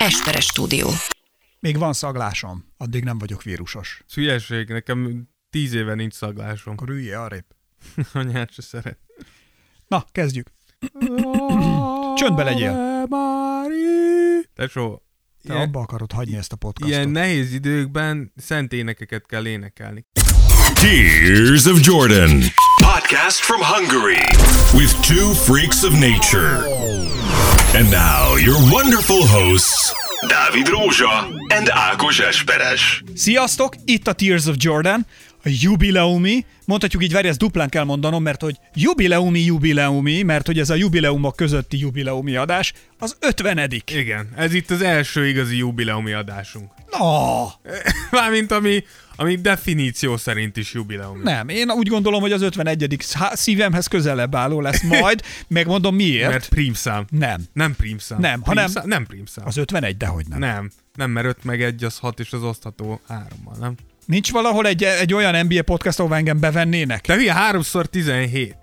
Esperes stúdió. Még van szaglásom, addig nem vagyok vírusos. Ez hülyeség, nekem tíz éve nincs szaglásom. Akkor üljél arrébb. Anyát se szeret. Na, kezdjük. Csöndbe legyél. Tesó, Te ilyen, abba akarod hagyni ezt a podcastot. ilyen nehéz időkben szent énekeket kell énekelni. Tears of Jordan. Podcast from Hungary with two freaks of nature. And now, your wonderful hosts, Dávid Rózsa and Ákos Esperes. Sziasztok, itt a Tears of Jordan, a jubileumi, mondhatjuk így, várj, ezt duplán kell mondanom, mert hogy jubileumi, jubileumi, mert hogy ez a jubileumok közötti jubileumi adás, az 50 Igen, ez itt az első igazi jubileumi adásunk. No, Mármint ami, ami definíció szerint is jubileumi. nem, én úgy gondolom, hogy az 51. szá- szívemhez közelebb álló lesz majd, megmondom miért. Mert prímszám. Nem. Nem prímszám. Nem, hanem- Prímszám? Nem prímszám. Az 51, dehogy nem. Nem. Nem, mert 5 meg 1 az 6 és az osztható 3-mal, nem? Nincs valahol egy, egy olyan NBA podcast, ahol engem bevennének? De hülye 3x 17.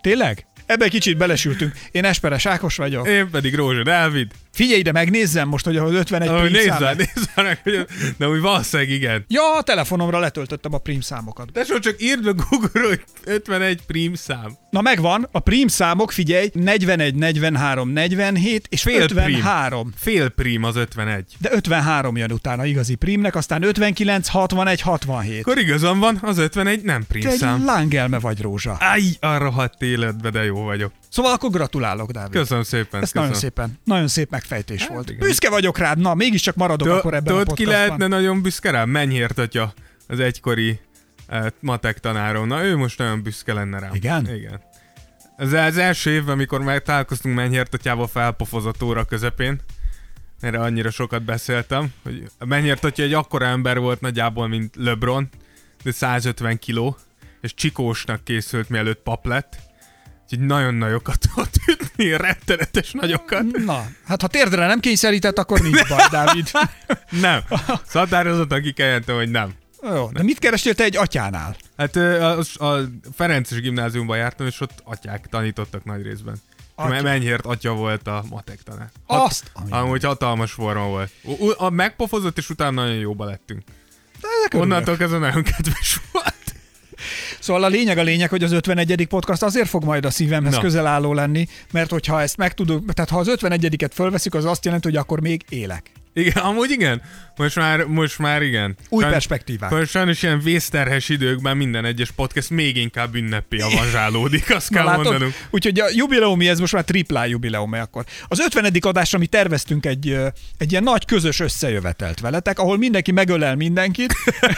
Tényleg? Ebbe kicsit belesültünk. Én Esperes Ákos vagyok. Én pedig Rózsa Dávid. Figyelj ide, megnézzem most, hogy ahol 51 Ahogy prim nézzel, nézzel meg, hogy de úgy valószínűleg igen. Ja, a telefonomra letöltöttem a prim számokat. De so csak írd meg Google, hogy 51 prim szám. Na megvan, a prim számok, figyelj, 41, 43, 47 és Fél 53. prim. Fél prim az 51. De 53 jön utána igazi primnek, aztán 59, 61, 67. Akkor igazam van, az 51 nem prim Te egy szám. lángelme vagy, Rózsa. Áj, a rohadt életbe, de jó vagyok. Szóval akkor gratulálok, Dávid. Köszönöm szépen. Ezt köszönöm. nagyon szépen, nagyon szép megfejtés volt. igen. Büszke vagyok rád, na mégiscsak maradok akkor ebben a ki lehetne nagyon büszke rám? Mennyért atya, az egykori eh, matek tanárom. Na, ő most nagyon büszke lenne rám. Igen? Igen. Ez az első évben, amikor már találkoztunk Mennyért atyával felpofozott óra közepén, erre annyira sokat beszéltem, hogy Mennyért atya egy akkora ember volt nagyjából, mint LeBron, de 150 kiló, és csikósnak készült, mielőtt pap lett. Úgyhogy nagyon nagyokat tudott ütni, rettenetes nagyokat. Na, hát ha térdre nem kényszerített, akkor nincs baj, Dávid. Nem. Szatározottan ki kell jelentem, hogy nem. Jó, de mit kerestél te egy atyánál? Hát a, a Ferences gimnáziumban jártam, és ott atyák tanítottak nagy részben. Atya. Atya. Mennyért atya volt a matek tanár. Azt, ami- Amúgy hatalmas forma volt. U- a megpofozott, és utána nagyon jóba lettünk. De ezek. Onnantól kezdve nagyon kedves volt. Szóval a lényeg a lényeg, hogy az 51. podcast azért fog majd a szívemhez Na. közel álló lenni, mert hogyha ezt megtudunk, tehát ha az 51-et fölveszük, az azt jelenti, hogy akkor még élek. Igen, amúgy igen. Most már, most már igen. Új Sajn- perspektívák. Sajnos, sajnos ilyen vészterhes időkben minden egyes podcast még inkább ünnepé avanzsálódik, azt kell látod? mondanunk. Úgyhogy a jubileumi, ez most már triplá jubileumi akkor. Az 50. adásra mi terveztünk egy, egy ilyen nagy közös összejövetelt veletek, ahol mindenki megölel mindenkit.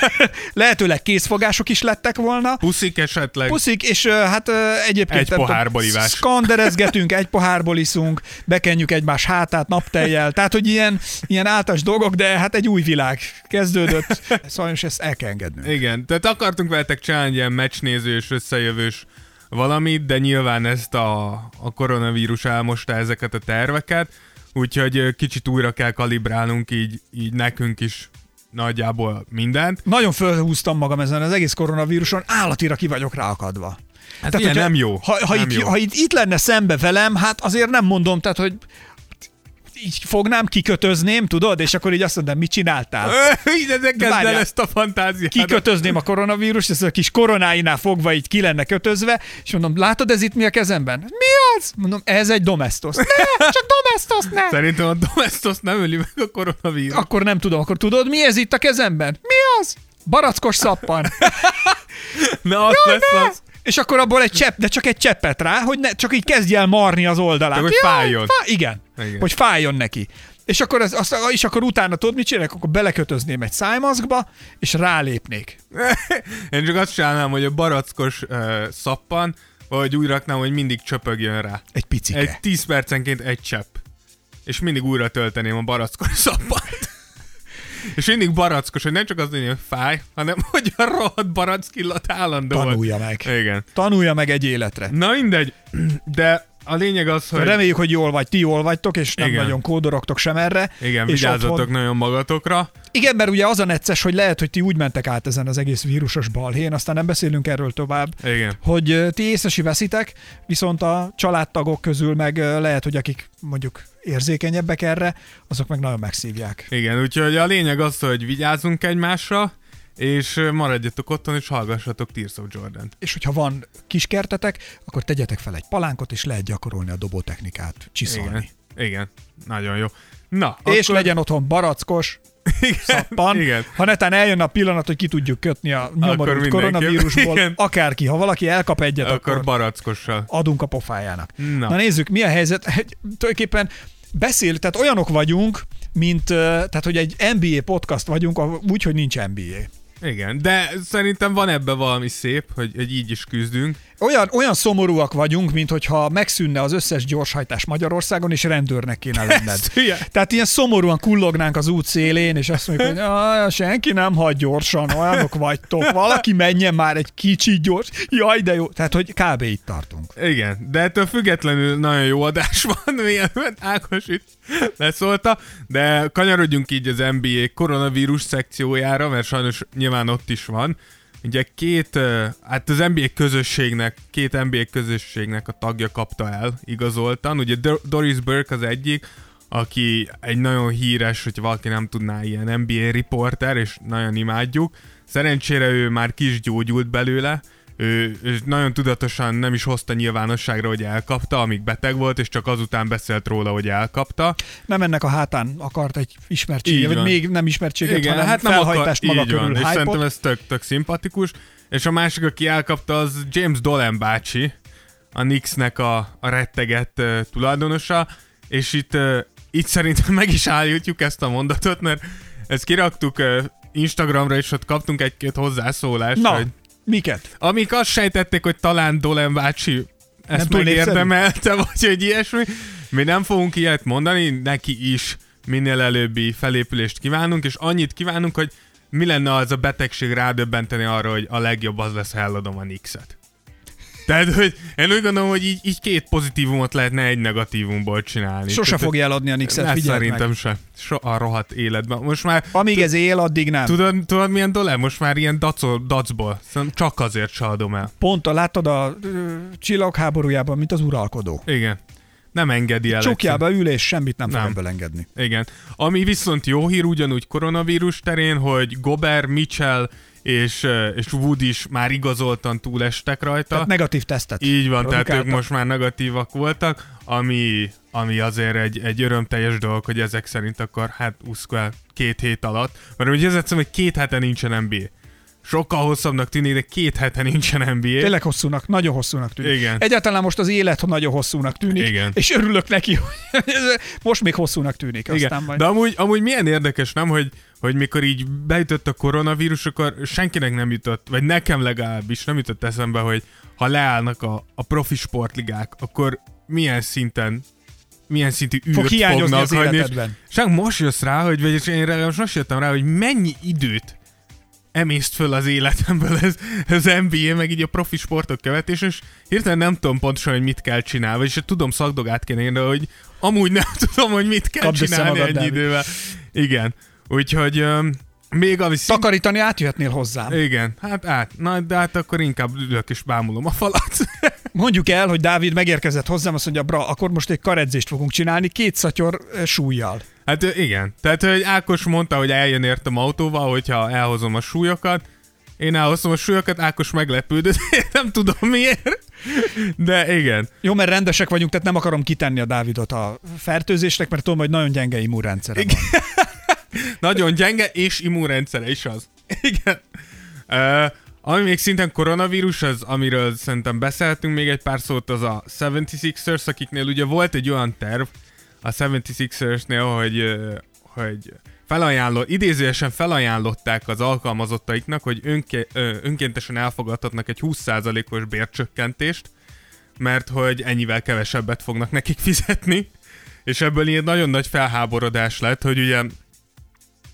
Lehetőleg készfogások is lettek volna. Puszik esetleg. Puszik, és hát egyébként Egy pohárból ivás. Skanderezgetünk, egy pohárból iszunk, bekenjük egymás hátát naptejjel. Tehát, hogy ilyen, ilyen általános dolgok, de hát egy új világ kezdődött. Sajnos ezt el kell engednünk. Igen, tehát akartunk veletek csinálni egy ilyen meccsnézős, összejövős valamit, de nyilván ezt a, a koronavírus elmosta ezeket a terveket, úgyhogy kicsit újra kell kalibrálnunk így, így nekünk is nagyjából mindent. Nagyon fölhúztam magam ezen az egész koronavíruson, állatira ki vagyok ráakadva. Hát ilyen hogyha- nem jó. Ha, ha, nem itt, jó. ha itt, itt lenne szembe velem, hát azért nem mondom, tehát, hogy így fognám, kikötözném, tudod, és akkor így azt mondom, mit csináltál? Így de kezd el ezt a fantáziát. Kikötözném a koronavírust, ez a kis koronáinál fogva így ki lenne kötözve, és mondom, látod ez itt mi a kezemben? Mi az? Mondom, ez egy domestos. Ne, csak domestos, ne! Szerintem a Domestos nem öli meg a koronavírus. Akkor nem tudom, akkor tudod, mi ez itt a kezemben? Mi az? Barackos szappan. Na, az lesz az. És akkor abból egy csepp, de csak egy cseppet rá, hogy ne, csak így kezdj el marni az oldalát. Csak, hogy fájjon. Fá, igen, Igen. hogy fájjon neki. És akkor, azt, és akkor utána tudod, mit csinálok? Akkor belekötözném egy szájmaszkba, és rálépnék. Én csak azt csinálnám, hogy a barackos uh, szappan, vagy úgy raknám, hogy mindig csöpögjön rá. Egy picike. Egy 10 percenként egy csepp. És mindig újra tölteném a barackos szappant. És mindig barackos, hogy nem csak az, hogy fáj, hanem hogy a rohadt barack illat állandó volt. Tanulja meg. Igen. Tanulja meg egy életre. Na mindegy, de a lényeg az, hogy... Reméljük, hogy jól vagy, ti jól vagytok, és nem Igen. nagyon kódorogtok sem erre. Igen, vigyázzatok otthon- nagyon magatokra. Igen, mert ugye az a necces, hogy lehet, hogy ti úgy mentek át ezen az egész vírusos balhén, aztán nem beszélünk erről tovább, Igen. hogy ti észesi veszitek, viszont a családtagok közül meg lehet, hogy akik mondjuk érzékenyebbek erre, azok meg nagyon megszívják. Igen, úgyhogy a lényeg az, hogy vigyázzunk egymásra, és maradjatok otthon, és hallgassatok Tears of Jordan. És hogyha van kiskertetek, akkor tegyetek fel egy palánkot, és lehet gyakorolni a dobótechnikát, Igen. csiszolni. Igen. Nagyon jó. Na, És legyen otthon barackos, szappan. Igen. Ha netán eljön a pillanat, hogy ki tudjuk kötni a nyomorult koronavírusból, Igen. akárki, ha valaki elkap egyet, Akkor akkor barackossal. adunk a pofájának. Na. Na nézzük, mi a helyzet. Egy- Tulajdonképpen beszél, tehát olyanok vagyunk, mint, tehát hogy egy NBA podcast vagyunk, ahol- úgy, hogy nincs NBA. Igen, de szerintem van ebben valami szép, hogy, hogy így is küzdünk. Olyan, olyan szomorúak vagyunk, mint hogyha megszűnne az összes gyorshajtás Magyarországon, és rendőrnek kéne lenned. Tehát ilyen szomorúan kullognánk az út szélén, és azt mondjuk, hogy "Aj, senki nem hagy gyorsan, olyanok vagytok, valaki menjen már egy kicsit gyors. Jaj, de jó. Tehát, hogy kb. itt tartunk. Igen, de ettől függetlenül nagyon jó adás van, mielőtt Ákos itt leszólta, de kanyarodjunk így az NBA koronavírus szekciójára, mert sajnos nyilván ott is van. Ugye két, hát az NBA közösségnek, két NBA közösségnek a tagja kapta el igazoltan. Ugye Dor- Doris Burke az egyik, aki egy nagyon híres, hogy valaki nem tudná, ilyen NBA riporter, és nagyon imádjuk. Szerencsére ő már kis gyógyult belőle, ő, ő nagyon tudatosan nem is hozta nyilvánosságra, hogy elkapta, amíg beteg volt, és csak azután beszélt róla, hogy elkapta. Nem ennek a hátán akart egy ismertséget, vagy még nem ismertséget, Igen, hanem hát nem felhajtást akar, maga így körül. van, és szerintem ez tök, tök szimpatikus. És a másik, aki elkapta, az James Dolan bácsi, a Knicksnek a, a rettegett uh, tulajdonosa, és itt, uh, itt szerintem meg is állítjuk ezt a mondatot, mert ezt kiraktuk uh, Instagramra, és ott kaptunk egy-két hozzászólást, Na, hogy miket? amik azt sejtették, hogy talán Dolan bácsi ezt túl megérdemelte, vagy hogy ilyesmi. Mi nem fogunk ilyet mondani, neki is minél előbbi felépülést kívánunk, és annyit kívánunk, hogy mi lenne az a betegség rádöbbenteni arra, hogy a legjobb az lesz, ha eladom a Nix-et. Tehát, hogy én úgy gondolom, hogy így, így két pozitívumot lehetne egy negatívumból csinálni. Sose Tehát, fogja eladni a Nixet, figyeld szerintem meg. se. So, a rohadt életben. Most már Amíg ez él, addig nem. Tudod, tudod milyen dolog? Most már ilyen dacol, dacból. Szerintem csak azért se adom el. Pont a, láttad a ö, csillagháborújában, mint az uralkodó. Igen. Nem engedi el. Csukjába ül, és semmit nem fog Nem. ebből engedni. Igen. Ami viszont jó hír ugyanúgy koronavírus terén, hogy Gober, Mitchell és, ö, és Wood is már igazoltan túlestek rajta. Tehát negatív tesztet. Így van, tehát ők most már negatívak voltak, ami, ami azért egy, egy örömteljes dolog, hogy ezek szerint akkor hát úszkál két hét alatt. Mert ugye ez egyszerűen, hogy két hete nincsen NBA. Sokkal hosszabbnak tűnik, de két hete nincsen NBA. Tényleg hosszúnak, nagyon hosszúnak tűnik. Igen. Egyáltalán most az élet nagyon hosszúnak tűnik, Igen. és örülök neki, hogy most még hosszúnak tűnik. Aztán Igen, majd... de amúgy, amúgy milyen érdekes, nem, hogy, hogy mikor így beütött a koronavírus, akkor senkinek nem jutott, vagy nekem legalábbis nem jutott eszembe, hogy ha leállnak a, a profi sportligák, akkor milyen szinten milyen szintű űrt Fog hiányozni fognak az hagyni. és- csak most jössz rá, hogy, vagy én most jöttem rá, hogy mennyi időt emészt föl az életemből ez, ez NBA, meg így a profi sportok követés, és hirtelen nem tudom pontosan, hogy mit kell csinálni, vagyis tudom szakdogát kéne írni, de hogy amúgy nem tudom, hogy mit kell Kapd csinálni Dávid. idővel. Igen. Úgyhogy öm, még ami szint... Takarítani átjöhetnél hozzám. Igen, hát át, na, de hát akkor inkább ülök és bámulom a falat. Mondjuk el, hogy Dávid megérkezett hozzám, azt mondja, bra, akkor most egy karedzést fogunk csinálni, két szatyor súlyjal. Hát igen. Tehát, hogy Ákos mondta, hogy eljön értem autóval, hogyha elhozom a súlyokat. Én elhozom a súlyokat, Ákos meglepődött, nem tudom miért. De igen. Jó, mert rendesek vagyunk, tehát nem akarom kitenni a Dávidot a fertőzésnek, mert tudom, hogy nagyon gyenge immunrendszere van. Nagyon gyenge, és immunrendszere is az. Igen. Uh, ami még szinten koronavírus, az, amiről szerintem beszéltünk még egy pár szót, az a 76ers, akiknél ugye volt egy olyan terv a 76ersnél, hogy, hogy felajánlott, idézőesen felajánlották az alkalmazottaiknak, hogy önke, önkéntesen elfogadhatnak egy 20%-os bércsökkentést, mert hogy ennyivel kevesebbet fognak nekik fizetni, és ebből ilyen nagyon nagy felháborodás lett, hogy ugye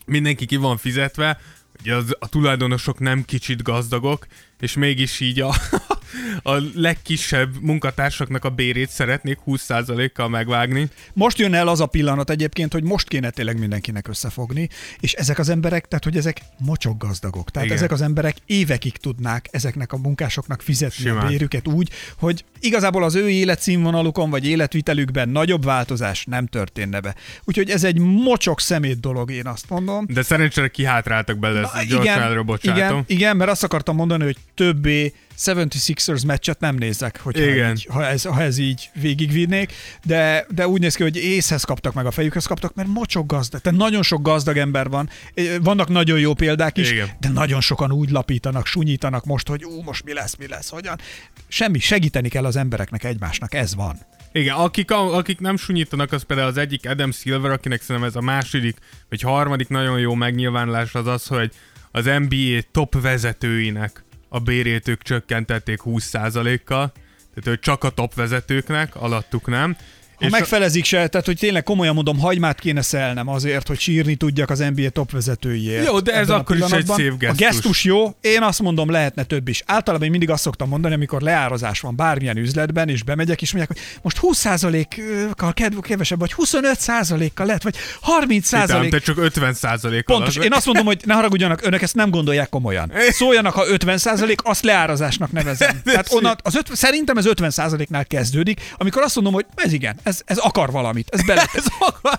mindenki ki van fizetve, ugye az, a tulajdonosok nem kicsit gazdagok, és mégis így a, a legkisebb munkatársaknak a bérét szeretnék 20%-kal megvágni. Most jön el az a pillanat egyébként, hogy most kéne tényleg mindenkinek összefogni, és ezek az emberek, tehát hogy ezek mocsok gazdagok. Tehát Igen. Igen. ezek az emberek évekig tudnák ezeknek a munkásoknak fizetni Simán. a bérüket úgy, hogy igazából az ő életszínvonalukon vagy életvitelükben nagyobb változás nem történne be. Úgyhogy ez egy mocsok szemét dolog, én azt mondom. De szerencsére kihátráltak belőle, Na, gyorsan bocsátom. igen, igen, mert azt akartam mondani, hogy többé 76ers meccset nem nézek, hogyha Igen. így, ha, ez, ha ez így végigvinnék, de, de úgy néz ki, hogy észhez kaptak meg a fejükhez kaptak, mert mocsok gazdag. Tehát nagyon sok gazdag ember van. Vannak nagyon jó példák is, Igen. de nagyon sokan úgy lapítanak, sunyítanak most, hogy ú, most mi lesz, mi lesz, hogyan. Semmi, segíteni kell az embereknek egymásnak, ez van. Igen, akik, akik nem sunyítanak, az például az egyik Adam Silver, akinek szerintem ez a második vagy harmadik nagyon jó megnyilvánulás az az, hogy az NBA top vezetőinek a bérét ők csökkentették 20%-kal, tehát hogy csak a top vezetőknek, alattuk nem. Ha megfelezik se, tehát hogy tényleg komolyan mondom, hagymát kéne szelnem azért, hogy sírni tudjak az NBA top vezetőiért. Jó, de ez akkor is egy szép A gesztus. gesztus jó, én azt mondom, lehetne több is. Általában én mindig azt szoktam mondani, amikor leárazás van bármilyen üzletben, és bemegyek, és mondják, hogy most 20%-kal kedv- kevesebb, vagy 25%-kal lehet, vagy 30%. Hittem, te csak 50% Pontos. Én azt mondom, hogy ne haragudjanak, önök ezt nem gondolják komolyan. Szóljanak, ha 50% azt leárazásnak nevezem. Tehát onnan, az öt, szerintem ez 50% nál kezdődik, amikor azt mondom, hogy ez igen, ez, ez akar valamit. Ez, bele, ez,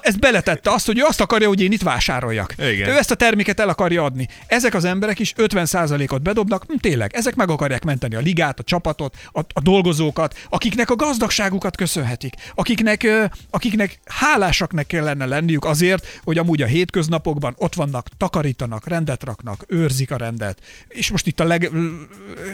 ez beletette azt, hogy ő azt akarja, hogy én itt vásároljak. Igen. Ő ezt a terméket el akarja adni. Ezek az emberek is 50 ot bedobnak, hm, tényleg, ezek meg akarják menteni a ligát, a csapatot, a, a dolgozókat, akiknek a gazdagságukat köszönhetik, akiknek, akiknek hálásaknak kellene lenniük azért, hogy amúgy a hétköznapokban ott vannak, takarítanak, rendet raknak, őrzik a rendet. És most itt a leg,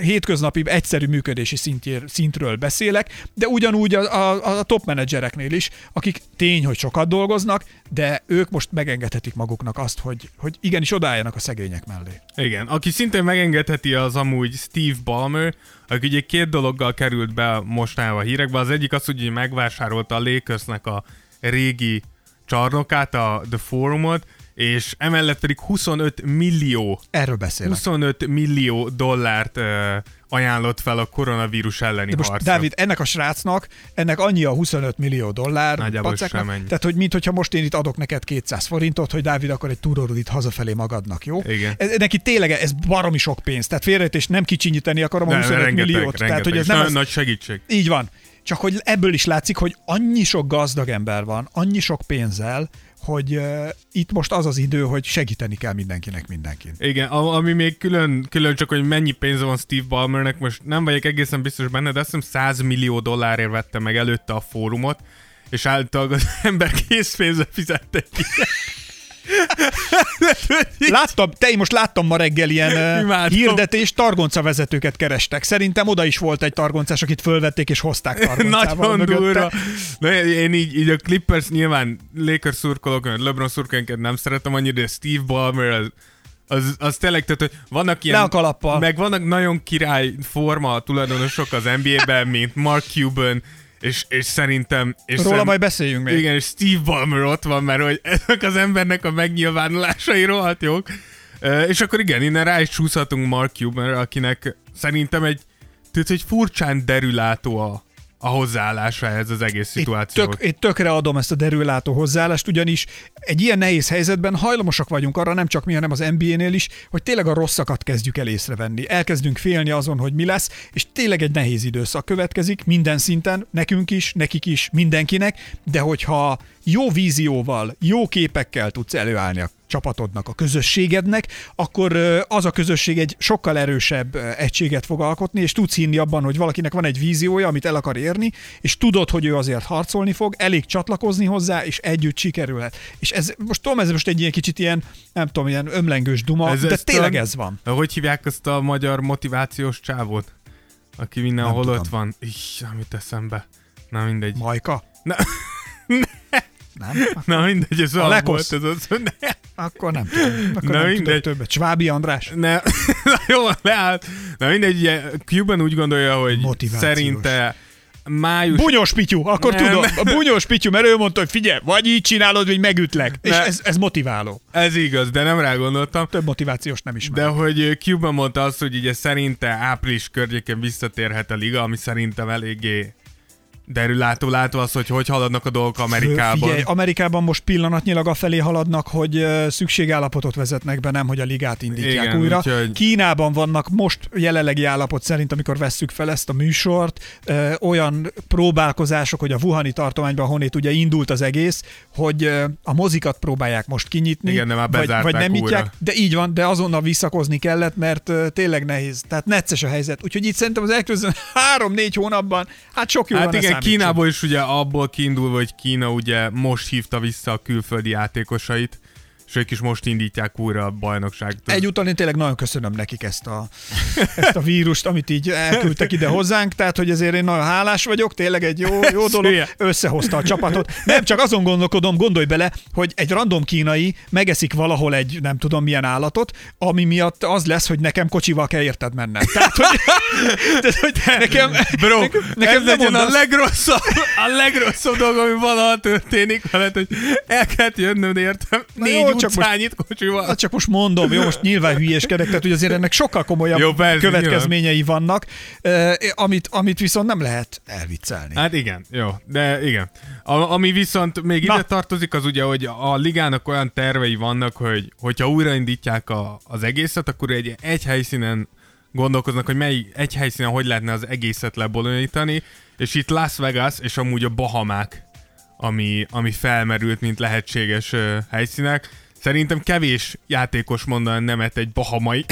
hétköznapi egyszerű működési szintjér, szintről beszélek, de ugyanúgy a, a, a top menedzsereknél is, akik tény, hogy sokat dolgoznak, de ők most megengedhetik maguknak azt, hogy, hogy igenis odálljanak a szegények mellé. Igen, aki szintén megengedheti az amúgy Steve Ballmer, aki ugye két dologgal került be mostanában a hírekbe. Az egyik az, hogy megvásárolta a Lakersnek a régi csarnokát, a The Forumot, és emellett pedig 25 millió, Erről beszélek. 25 millió dollárt ö, ajánlott fel a koronavírus elleni De most, harcra. Dávid, ennek a srácnak, ennek annyi a 25 millió dollár, Nagyjából sem ennyi. tehát, hogy mint hogyha most én itt adok neked 200 forintot, hogy Dávid, akkor egy túrórudit hazafelé magadnak, jó? Igen. Ez, neki tényleg ez baromi sok pénz, tehát félreértés nem kicsinyíteni akarom a De 25 rengeteg, milliót. rengeteg. Tehát, hogy ez nem nagyon az, nagy segítség. így van. Csak hogy ebből is látszik, hogy annyi sok gazdag ember van, annyi sok pénzzel, hogy uh, itt most az az idő, hogy segíteni kell mindenkinek mindenkin. Igen, ami még külön, külön csak, hogy mennyi pénze van Steve Ballmernek, most nem vagyok egészen biztos benne, de azt hiszem 100 millió dollárért vette meg előtte a fórumot, és általában az ember készpénzre fizette ki. Láttam, te most láttam ma reggel ilyen Imádom. hirdetést, targonca vezetőket kerestek. Szerintem oda is volt egy targoncás, akit fölvették és hozták targoncával Nagyon mögötte. durva. De én így, így a Clippers nyilván Lakers szurkolók, LeBron szurkolóként nem szeretem annyira, de Steve Ballmer az, az, az tényleg, tehát hogy vannak ilyen... Le a kalappal. Meg vannak nagyon király forma tulajdonosok az NBA-ben, mint Mark Cuban, és, és szerintem... És Róla szerint- majd beszéljünk még. Igen, és Steve Ballmer ott van, mert hogy ezek az embernek a megnyilvánulásai rohadt jók. És akkor igen, innen rá is csúszhatunk Mark Cubanre, akinek szerintem egy, tudod, hogy furcsán derülátó a, a hozzáállása ehhez az egész Itt, szituációhoz. tök, itt tökre adom ezt a derülátó hozzáállást, ugyanis egy ilyen nehéz helyzetben hajlamosak vagyunk arra, nem csak mi, hanem az NBA-nél is, hogy tényleg a rosszakat kezdjük el észrevenni. Elkezdünk félni azon, hogy mi lesz, és tényleg egy nehéz időszak következik minden szinten, nekünk is, nekik is, mindenkinek, de hogyha jó vízióval, jó képekkel tudsz előállni a csapatodnak, a közösségednek, akkor az a közösség egy sokkal erősebb egységet fog alkotni, és tudsz hinni abban, hogy valakinek van egy víziója, amit el akar érni, és tudod, hogy ő azért harcolni fog, elég csatlakozni hozzá, és együtt sikerülhet. És ez most tudom, ez most egy ilyen kicsit ilyen, nem tudom, ilyen ömlengős duma, ez, de tényleg tudod, ez van. Hogy hívják azt a magyar motivációs csávót? Aki mindenhol ott van. Is, amit eszembe. Na mindegy. Majka? Na, Nem? na mindegy, ez A Lekosz. volt. Ez az, ne, Akkor nem tudom. Akkor Na nem mindegy. többet. Svábi András? Ne, na jó, leállt. Na mindegy, ugye, Cuban úgy gondolja, hogy Motivációs. szerinte május... Bunyos Pityu, akkor Nem. tudom. A bunyos Pityu, mert ő mondta, hogy figyelj, vagy így csinálod, vagy megütlek. És Ne. ez, ez motiváló. Ez igaz, de nem rá gondoltam. Több motivációs nem ismer. De hogy Cuban mondta azt, hogy ugye szerinte április környékén visszatérhet a liga, ami szerintem eléggé derülátó látva az, hogy hogy haladnak a dolgok Amerikában. Figyelj, Amerikában most pillanatnyilag afelé haladnak, hogy szükségállapotot vezetnek be, nem hogy a ligát indítják Igen, újra. úgyhogy- Kínában vannak most jelenlegi állapot szerint, amikor vesszük fel ezt a műsort, ö, olyan próbálkozások, hogy a Wuhani tartományban, honnét ugye indult az egész, hogy ö, a mozikat próbálják most kinyitni, Igen, de már vagy, vagy nem újra. nyitják, de így van, de azonnal visszakozni kellett, mert ö, tényleg nehéz. Tehát necces a helyzet. Úgyhogy itt szerintem az elkövetkező három-négy hónapban, hát sok jó Hát van, igen. Kínából is ugye abból kiindulva, hogy Kína ugye most hívta vissza a külföldi játékosait, és ők is most indítják újra a bajnokságot. Egyúttal én tényleg nagyon köszönöm nekik ezt a, ezt a vírust, amit így elküldtek ide hozzánk, tehát hogy ezért én nagyon hálás vagyok, tényleg egy jó, jó dolog, összehozta a csapatot. Nem, csak azon gondolkodom, gondolj bele, hogy egy random kínai megeszik valahol egy nem tudom milyen állatot, ami miatt az lesz, hogy nekem kocsival kell érted mennem. Tehát, hogy, tehát, hogy nekem, Bro, nekem, ez legyen a legrosszabb, a legrosszabb dolog, ami valaha történik veled, hogy el kellett jönnöm, értem, négy csak utcányit kocsival. Hát csak most mondom, jó, most nyilván hülyéskedek, tehát hogy azért ennek sokkal komolyabb Jó, persze, következményei vannak, eh, amit, amit viszont nem lehet elviccelni. Hát igen, jó, de igen. A, ami viszont még Na. ide tartozik, az ugye, hogy a ligának olyan tervei vannak, hogy hogyha újraindítják a, az egészet, akkor egy, egy helyszínen gondolkoznak, hogy mely egy helyszínen hogy lehetne az egészet lebonyolítani, és itt Las Vegas és amúgy a Bahamák, ami, ami felmerült, mint lehetséges ö, helyszínek. Szerintem kevés játékos mondaná nemet egy bahamai,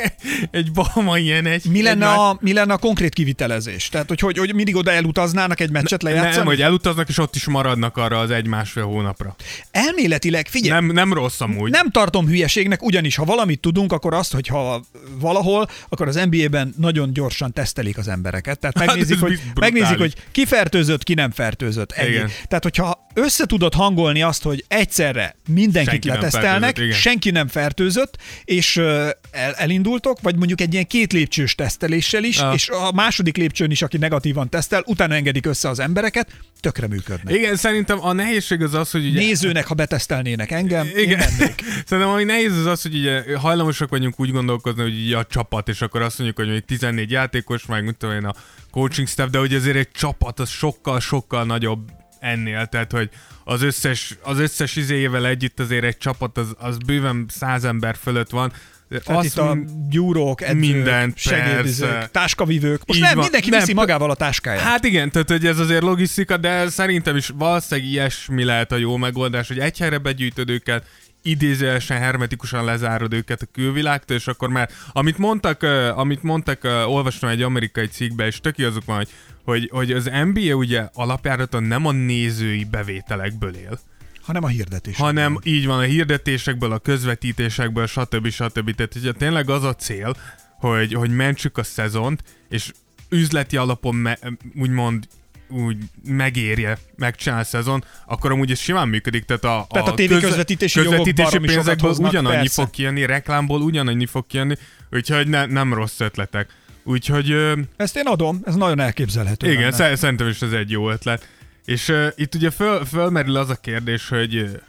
egy bahamai ilyen egy Mi lenne, a, mi lenne a konkrét kivitelezés? Tehát, hogy, hogy, hogy mindig oda elutaznának egy meccset lejátszani? Nem, hogy elutaznak, és ott is maradnak arra az egy-másfél hónapra. Elméletileg, figyelj, Nem, nem rossz amúgy. Nem tartom hülyeségnek, ugyanis ha valamit tudunk, akkor azt, hogy ha valahol, akkor az NBA-ben nagyon gyorsan tesztelik az embereket. Tehát megnézik, ez hogy, brutális. megnézik hogy ki fertőzött, ki nem fertőzött. Ennyi. Igen. Tehát, hogyha össze tudod hangolni azt, hogy egyszerre mindenkit Senki nem letesztelnek, igen. senki nem fertőzött, és el, elindultok, vagy mondjuk egy ilyen két lépcsős teszteléssel is, Ah. és a második lépcsőn is, aki negatívan tesztel, utána engedik össze az embereket, tökre működnek. Igen, szerintem a nehézség az az, hogy ugye... Nézőnek, ha betesztelnének engem, Igen. Szerintem ami nehéz az az, hogy ugye hajlamosak vagyunk úgy gondolkozni, hogy ugye a csapat, és akkor azt mondjuk, hogy mondjuk 14 játékos, meg mit tudom én, a coaching staff, de hogy azért egy csapat az sokkal-sokkal nagyobb ennél, tehát hogy az összes, az összes izéjével együtt azért egy csapat az, az bőven száz ember fölött van. Tehát Azt itt a gyúrók, edzők, Mindent, segédizők, persze. táskavívők. Most Így nem, van. mindenki Nem, viszi magával a táskáját. Hát igen, tehát hogy ez azért logisztika, de szerintem is valószínűleg ilyesmi lehet a jó megoldás, hogy egy helyre begyűjtöd őket, idézőjelesen hermetikusan lezárod őket a külvilágtól, és akkor már, amit mondtak, amit mondtak, olvastam egy amerikai cikkbe, és tök azok van, hogy, hogy, hogy az NBA ugye alapjáraton nem a nézői bevételekből él, hanem a hirdetés. hanem így van a hirdetésekből, a közvetítésekből, stb. stb. Tehát ugye tényleg az a cél, hogy, hogy mentsük a szezont, és üzleti alapon me, úgymond úgy megérje megcsinálni a szezon, akkor amúgy ez simán működik. Tehát a, Tehát a tévé közvetítési közvetítési pénzekből hoznak, ugyanannyi persze. fog kijönni, reklámból ugyanannyi fog kijönni, úgyhogy ne, nem rossz ötletek. Úgyhogy ö, Ezt én adom, ez nagyon elképzelhető. igen, lenne. sze- szerintem is ez egy jó ötlet. És uh, itt ugye föl, fölmerül az a kérdés, hogy,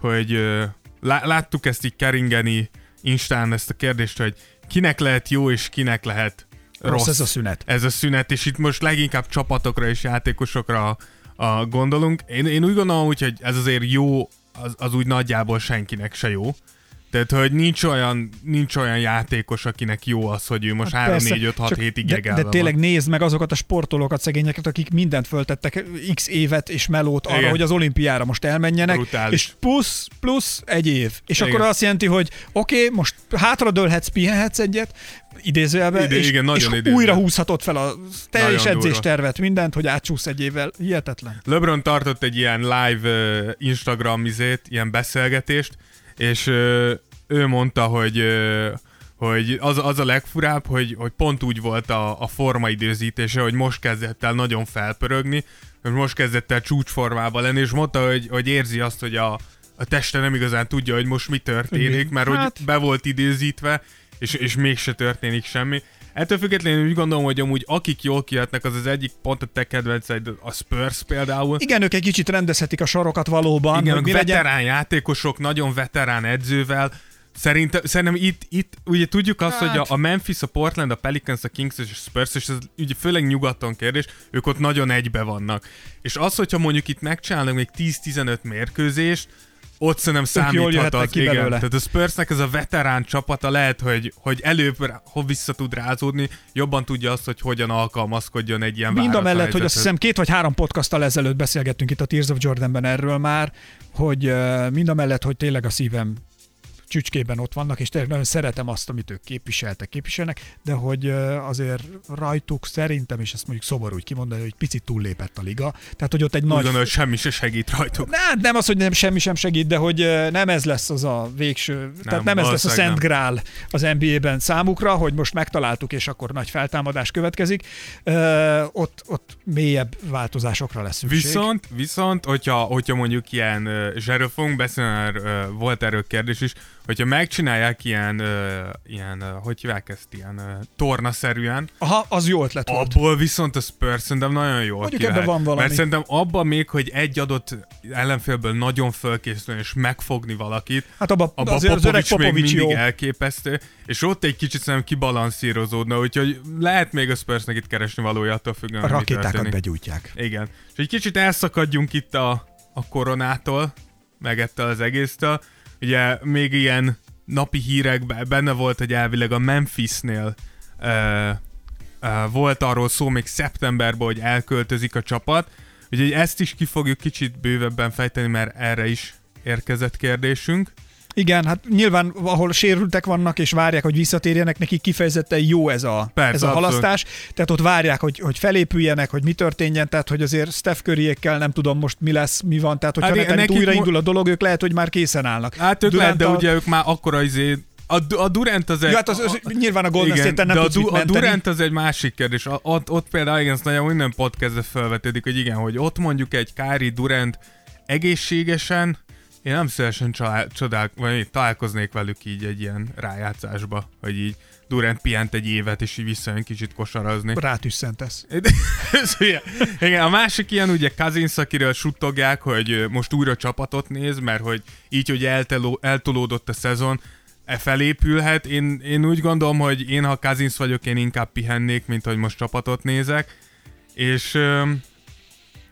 hogy lá- láttuk ezt így keringeni Instán ezt a kérdést, hogy kinek lehet jó és kinek lehet rossz, Rossz ez a szünet. Ez a szünet, és itt most leginkább csapatokra és játékosokra a, gondolunk. Én, én úgy gondolom, hogy ez azért jó, az, az úgy nagyjából senkinek se jó. Tehát, hogy nincs olyan, nincs olyan játékos, akinek jó az, hogy ő most Hát 3, persze, 4, 5, 6 csak hétig de, jegelve de tényleg van. nézd meg azokat a sportolókat, szegényeket, akik mindent föltettek, x évet és melót arra, Igen. hogy az olimpiára most elmenjenek, Brutális. és plusz, plusz egy év. És Igen. akkor azt jelenti, hogy oké, okay, most hátradőlhetsz, pihenhetsz egyet, idézőjelben, Ide- és, igen, nagyon és idézőjelben. újra húzhatod fel a teljes Nagyon edzéstervet, mindent, hogy átsúsz egy évvel. Hihetetlen. LeBron tartott egy ilyen live uh, Instagram izét, ilyen beszélgetést, és uh, ő mondta, hogy hogy az, az a legfurább, hogy, hogy pont úgy volt a, a formaidőzítése, hogy most kezdett el nagyon felpörögni, hogy most kezdett el csúcsformában lenni, és mondta, hogy, hogy érzi azt, hogy a, a teste nem igazán tudja, hogy most mi történik, mert Hát- hogy be volt időzítve, és, és mégse történik semmi. Ettől függetlenül úgy gondolom, hogy amúgy akik jól kijöhetnek, az az egyik pont a te kedvenceid, a Spurs például. Igen, ők egy kicsit rendezhetik a sorokat valóban. Igen, hogy veterán legyen. játékosok, nagyon veterán edzővel, Szerintem, szerintem itt, itt ugye tudjuk azt, Hát- hogy a, a Memphis, a Portland, a Pelicans, a Kings és a Spurs, és ez ugye főleg nyugaton kérdés, ők ott nagyon egybe vannak. És az, hogyha mondjuk itt megcsinálnak még 10-15 mérkőzést, ott szerintem számíthat az, ki igen. belőle. Tehát a Spursnek ez a veterán csapata lehet, hogy, hogy előbb hogy vissza tud rázódni, jobban tudja azt, hogy hogyan alkalmazkodjon egy ilyen Mind a mellett, hogy azt hiszem két vagy három podcasttal ezelőtt beszélgettünk itt a Tears of Jordanben erről már, hogy mind a mellett, hogy tényleg a szívem csücskében ott vannak, és tényleg nagyon szeretem azt, amit ők képviseltek, képviselnek, de hogy azért rajtuk szerintem, és ezt mondjuk szomorú úgy kimondani, hogy picit túllépett a liga. Tehát, hogy ott egy Úgy nagy... gondolom, hogy semmi se segít rajtuk. Ne, nem az, hogy nem, semmi sem segít, de hogy nem ez lesz az a végső, nem, tehát nem ez lesz a Szent Grál az NBA-ben számukra, hogy most megtaláltuk, és akkor nagy feltámadás következik. Ö, ott, ott mélyebb változásokra lesz szükség. Viszont, viszont, hogyha, hogyha mondjuk ilyen, és erről fogunk beszélni, volt erről kérdés is, hogyha megcsinálják ilyen, uh, ilyen uh, hogy hívják ezt, ilyen uh, tornaszerűen, Aha, az jó ötlet volt. abból viszont a Spurs szerintem nagyon jó Mondjuk ebben van valami. Mert szerintem abban még, hogy egy adott ellenfélből nagyon fölkészülni és megfogni valakit, Hát abba, abban azért az öreg Popovics még Popovics mindig jó. elképesztő, és ott egy kicsit szerintem kibalanszírozódna, úgyhogy lehet még a Spursnek itt keresni valója attól függően, A rakétákat begyújtják. Igen. És egy kicsit elszakadjunk itt a, a koronától, meg ettől az egésztől. Ugye még ilyen napi hírekben benne volt, hogy elvileg a Memphisnél ö, ö, volt arról szó még szeptemberben, hogy elköltözik a csapat. Úgyhogy ezt is ki fogjuk kicsit bővebben fejteni, mert erre is érkezett kérdésünk. Igen, hát nyilván ahol sérültek vannak és várják, hogy visszatérjenek, nekik kifejezetten jó ez a, Persze, ez a abszolút. halasztás. Tehát ott várják, hogy, hogy felépüljenek, hogy mi történjen, tehát hogy azért Steph Curryékkel nem tudom most mi lesz, mi van, tehát hogyha Hát nekik újraindul a dolog, ők lehet, hogy már készen állnak. Hát ők lehet, de Durant-tal- ugye ők már akkora izé... A, a Durant az egy... Ja, hát az, az, nyilván a Golden Igen, State-en nem de a, du- a. Durant az egy másik kérdés. A- Ott, ott például igen, nagyon minden podcastbe felvetődik, hogy igen, hogy ott mondjuk egy Kári Durant egészségesen, én nem szívesen csalá- csodál, vagy találkoznék velük így egy ilyen rájátszásba, hogy így Durant pihent egy évet, és így visszajön kicsit kosarazni. Rátüsszentesz. Igen, a másik ilyen ugye Kazinsz, akiről suttogják, hogy most újra csapatot néz, mert hogy így, hogy elteló, eltolódott a szezon, e felépülhet. Én, én úgy gondolom, hogy én, ha Kazinsz vagyok, én inkább pihennék, mint hogy most csapatot nézek. És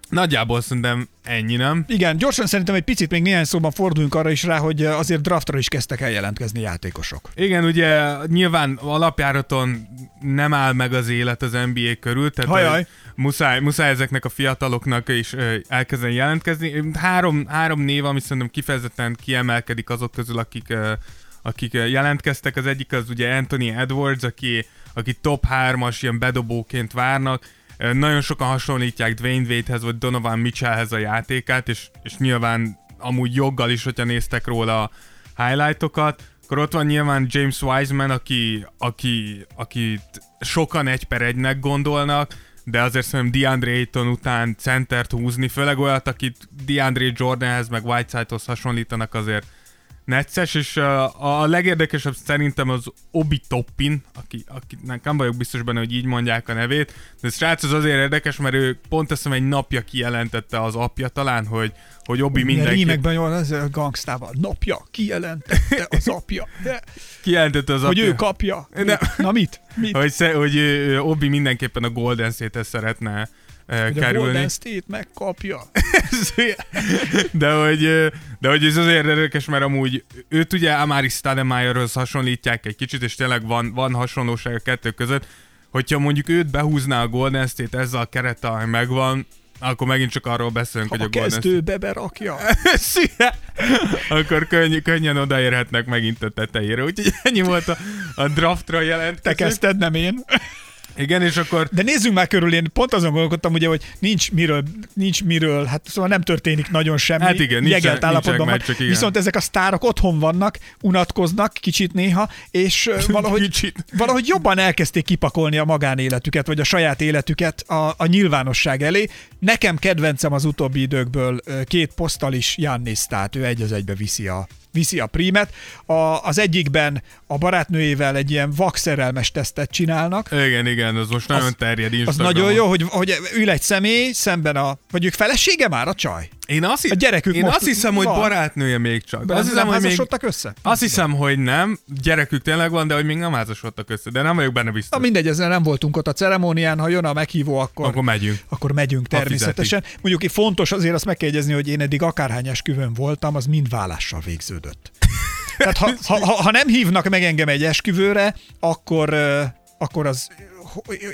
nagyjából szerintem ennyi, nem? Igen, gyorsan szerintem egy picit még néhány szóban forduljunk arra is rá, hogy azért draftra is kezdtek el jelentkezni játékosok. Igen, ugye nyilván alapjáraton nem áll meg az élet az NBA körül, tehát Hajaj. ö, muszáj, muszáj ezeknek a fiataloknak is ö, elkezdeni jelentkezni. Három, három név, ami szerintem kifejezetten kiemelkedik azok közül, akik, akik jelentkeztek. Az egyik az ugye Anthony Edwards, aki, aki top 3-as ilyen bedobóként várnak. Nagyon sokan hasonlítják Dwayne Wade-hez vagy Donovan Mitchellhez a játékát, és, és nyilván amúgy joggal is, hogyha néztek róla a highlightokat. Akkor ott van nyilván James Wiseman, aki, aki, akit sokan egy per egynek gondolnak, de azért szerintem DeAndre Ayton után centert húzni, főleg olyat, akit DeAndre Jordanhez meg Whitesidehoz hasonlítanak azért necces, és a legérdekesebb szerintem az Obi Toppin, aki, aki nem vagyok biztos benne, hogy így mondják a nevét, de ez srác az azért érdekes, mert ő pont hiszem egy napja kijelentette az apja talán, hogy, hogy Obi Milyen mindenki rímekben jól az a gangstával. Napja, kijelentette az apja. De, kijelentette az hogy apja. ő kapja. Nem. Na mit? mit? hogy, sze, hogy Obi mindenképpen a Golden State-hez szeretne Hogy a kerülni. Golden State megkapja. de hogy, de hogy ez azért érdekes, mert amúgy őt ugye Amari Stoudemirehoz hasonlítják egy kicsit, és tényleg van, van hasonlóság a kettő között. Hogyha mondjuk őt behúzná a Golden State ezzel a kerettel, ami megvan, akkor megint csak arról beszélünk, Ha hogy a a Golden State... kezdőbe berakja. Szia! akkor könny, könnyen odaérhetnek megint a tetejére. Úgyhogy ennyi volt a, a draftra Te jelentkező. kezdted, nem én. Igen, és akkor De nézzünk már körül, én pont azon gondolkodtam, ugye, hogy nincs miről, nincs miről, hát szóval nem történik nagyon semmi. Hát igen, nincsen- jegelt állapotban van. meccsek, igen. Viszont ezek a sztárok otthon vannak, unatkoznak kicsit néha, és valahogy, Kicsit. valahogy jobban elkezdték kipakolni a magánéletüket, vagy a saját életüket a, a nyilvánosság elé. Nekem kedvencem az utóbbi időkből két posztalis Jannis, tehát ő egy az egybe viszi a viszi a prímet. A, az egyikben a barátnőjével egy ilyen vakszerelmes tesztet csinálnak, igen, igen, az most nagyon Az- terjed az Instagramon. nagyon jó, hogy, hogy ül egy személy szemben a... Vagy ők felesége már a csaj? Én azt, A gyerekük én most azt hiszem, hogy van. barátnője még csak. De azt az hiszem, nem hogy még, össze? azt hiszem, hogy nem. Gyerekük tényleg van, de hogy még nem házasodtak össze. De nem vagyok benne biztos. Na mindegy, ezzel nem voltunk ott a ceremónián, ha jön a meghívó, akkor, Akkor megyünk. akkor megyünk természetesen. Mondjuk fontos azért azt meg kell jegyezni, hogy én eddig akárhány esküvőn voltam, az mind vállással végződött. Tehát ha, ha, ha, nem hívnak meg engem egy esküvőre, akkor, akkor az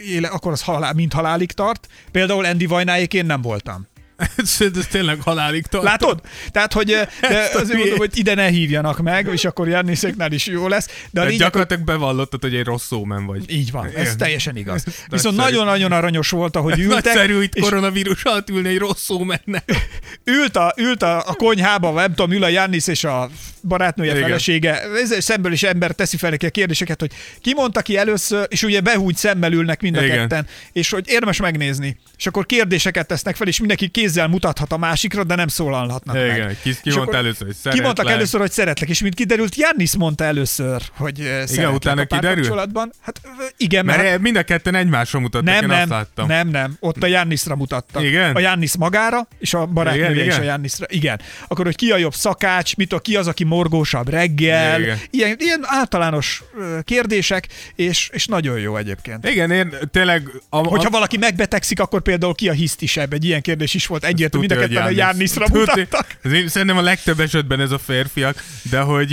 éle, akkor az halál, mind halálig tart. Például Andy Vajnáék én nem voltam. ez, ez tényleg halálig tart. Látod? Tehát, hogy de azért mondom, hogy ide ne hívjanak meg, és akkor Janniszéknál is jó lesz. De Tehát lényeg, gyakorlatilag bevallottad, hogy egy rossz szómen vagy. így van, ez Igen. teljesen igaz. Ez Viszont nagyon-nagyon aranyos volt, ahogy ültek. Nagyszerű itt és koronavírus alatt ülni egy rossz szómennek. ült a, ült a, a konyhába, nem tudom, ül a Jannis és a barátnője Igen. felesége, ez szemből is ember teszi fel neki a kérdéseket, hogy ki mondta ki először, és ugye behúgy szemmel ülnek mind a Igen. ketten, és hogy érdemes megnézni. És akkor kérdéseket tesznek fel, és mindenki kézzel mutathat a másikra, de nem szólalhatnak meg. Igen, ki, ki És mondta akkor először, hogy szeretlek. mondtak először, hogy szeretlek, és mint kiderült, Jannis mondta először, hogy eh, szeretlek utána a párkapcsolatban. Hát ö, igen, mert, Mert mind a ketten egymásra mutattak, nem, én nem, azt láttam. nem, nem. Ott a Jannisra mutattak. Igen? A Jannis magára, és a barátnője Igen, is igen? a Jannisra. Igen. Akkor, hogy ki a jobb szakács, mit a, ki az, aki morgósabb reggel. Igen. Ilyen, ilyen általános ö, kérdések, és, és nagyon jó egyébként. Igen, én tényleg... A, a, Hogyha valaki megbetegszik, akkor például ki a hisztisebb? Egy ilyen kérdés is volt. Egyértelmű, mind a ketten a hogy Giannis. Jannisra Tudja. mutattak. Szerintem a legtöbb esetben ez a férfiak, de hogy,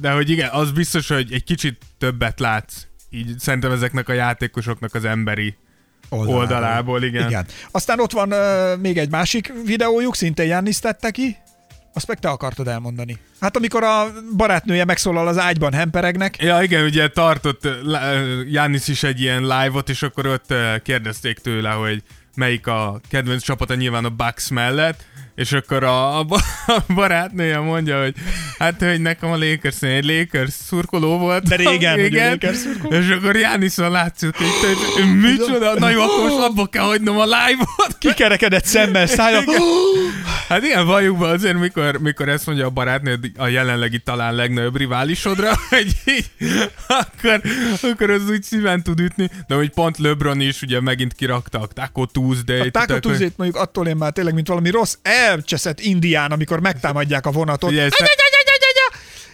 de hogy igen, az biztos, hogy egy kicsit többet látsz. Így szerintem ezeknek a játékosoknak az emberi oldalából, igen. igen. Aztán ott van uh, még egy másik videójuk, szintén Jannis tette ki. Azt meg te akartad elmondani. Hát amikor a barátnője megszólal az ágyban hemperegnek, Ja, igen, ugye tartott Jánisz is egy ilyen live-ot, és akkor ott kérdezték tőle, hogy melyik a kedvenc csapata nyilván a Bucks mellett, és akkor a, a, ba- a barátnője mondja, hogy hát, hogy nekem a Lakers, én egy Lakers szurkoló volt. De régen, a Lakers szurkoló. És akkor Jániszon látszott, hogy te, micsoda, na jó, akkor most abba kell hagynom a live-ot. kikerekedett szemmel, szája. Hát igen, valljuk be azért, mikor, mikor ezt mondja a barátnőd a jelenlegi talán legnagyobb riválisodra, hogy így, akkor, akkor az úgy szíven tud ütni. De hogy pont LeBron is ugye megint kirakta a Taco Tuesday-t. A Taco Tuesday-t mondjuk attól én már tényleg, mint valami rossz elcseszett indián, amikor megtámadják a vonatot. Ugye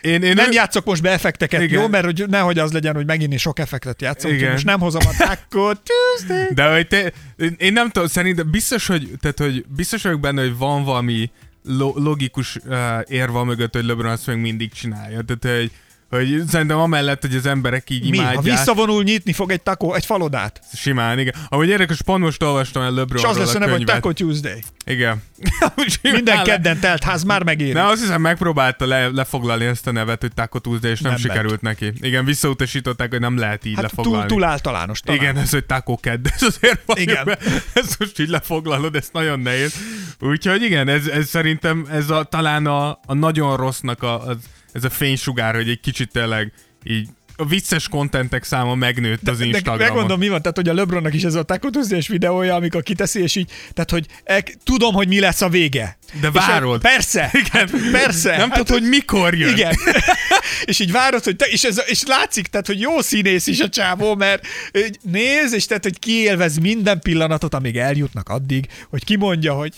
Én, én Nem ő- játszok most be effekteket, Igen. jó? Mert hogy nehogy az legyen, hogy megint én sok effektet játszom, Igen. most nem hozom a Tuesday. De hogy te, én- én nem tudom, szerintem biztos, hogy, tehát, hogy biztos vagyok benne, hogy van valami lo- logikus uh, érva mögött, hogy LeBron azt még mindig csinálja. Tehát, hogy, hogy szerintem amellett, hogy az emberek így Mi? Ha imádják. visszavonul, nyitni fog egy taco, egy falodát. Simán, igen. Ahogy érdekes, pont most olvastam el És LeBronról az lesz a neve, hogy. Taco Tuesday. Igen. Minden kedden telt ház már megéri. De azt hiszem megpróbálta le, lefoglalni ezt a nevet, hogy Taco Tuesday, és nem, Nem sikerült neki. Igen, visszautasították, hogy nem lehet így hát túl, lefoglalni. túl általános talán. Igen, ez, hogy Taco Kedd, ez azért van. Igen. Ez most így lefoglalod, ez nagyon nehéz. Úgyhogy igen, ez, ez szerintem ez a, talán a, a nagyon rossznak a, az, ez a fénysugár, hogy egy kicsit tényleg így a vicces kontentek száma megnőtt az De Instagramon. megmondom, mi van, tehát hogy a LeBronnak is ez a Tuesday-es videója, amikor kiteszi, és így, tehát hogy el, tudom, hogy mi lesz a vége. De És várod. Persze, Igen. hát persze. Nem tudod, hogy mikor jön. Igen. és így várod, hogy te, és, ez, és látszik, tehát, hogy jó színész is a csávó, mert néz, és tehát, hogy kiélvez minden pillanatot, amíg eljutnak addig, hogy kimondja, hogy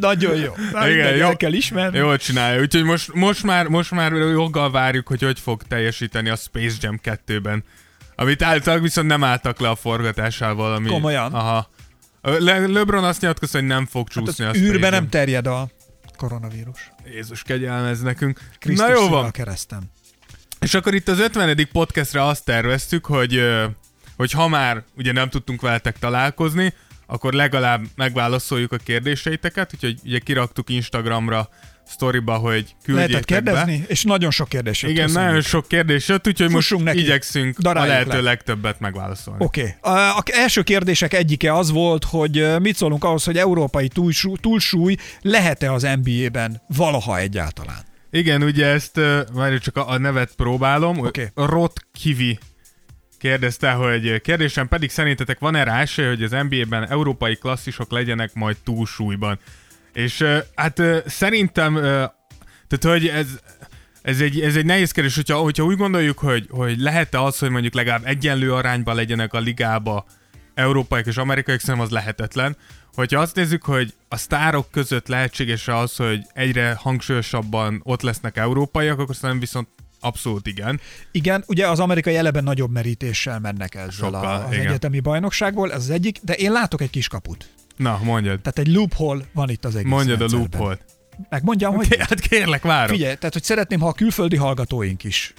nagyon jó. Na, Igen, jó. el kell ismerni. Jól csinálja, úgyhogy most, most, már, most már joggal várjuk, hogy hogy fog teljesíteni a Space Jam 2-ben. Amit álltak, viszont nem álltak le a forgatásával. Ami, Komolyan? Aha. Le, LeBron azt nyilatkozta, hogy nem fog Hát csúszni az a Space űrbe Jam. nem terjed a koronavírus. Jézus kegyelmez nekünk. Krisztus Na jó van. keresztem. És akkor itt az 50. podcastra azt terveztük, hogy, hogy ha már ugye nem tudtunk veletek találkozni, akkor legalább megválaszoljuk a kérdéseiteket, úgyhogy ugye kiraktuk Instagramra sztoriba, hogy küldjétek Lehetett kérdezni, be. és nagyon sok kérdés jött. Igen, köszönjük. nagyon sok kérdés jött, úgyhogy Fussunk most neki. igyekszünk a Daráljuk lehető le. legtöbbet megválaszolni. Oké. Okay. A, a első kérdések egyike az volt, hogy mit szólunk ahhoz, hogy európai túlsúly, túlsúly lehet-e az NBA-ben valaha egyáltalán? Igen, ugye ezt, várj csak a, a nevet próbálom. Oké. Rot Kivi kérdezte, hogy kérdésem pedig szerintetek van-e rá esély, hogy az NBA-ben európai klasszisok legyenek majd túlsúlyban? És hát szerintem, tehát hogy ez, ez egy, ez egy nehéz kérdés, hogyha, hogyha úgy gondoljuk, hogy, hogy lehet-e az, hogy mondjuk legalább egyenlő arányban legyenek a ligába európaiak és amerikaiak, szerintem az lehetetlen. Hogyha azt nézzük, hogy a sztárok között lehetséges az, hogy egyre hangsúlyosabban ott lesznek európaiak, akkor szerintem viszont abszolút igen. Igen, ugye az amerikai eleben nagyobb merítéssel mennek ezzel Sokkal, a, az igen. egyetemi bajnokságból, ez az egyik, de én látok egy kis kaput. Na, mondjad. Tehát egy loophole van itt az egész Mondjad a rendszerben. loophole Megmondjam, hogy Ké- Hát kérlek, várom. Figyelj, tehát hogy szeretném, ha a külföldi hallgatóink is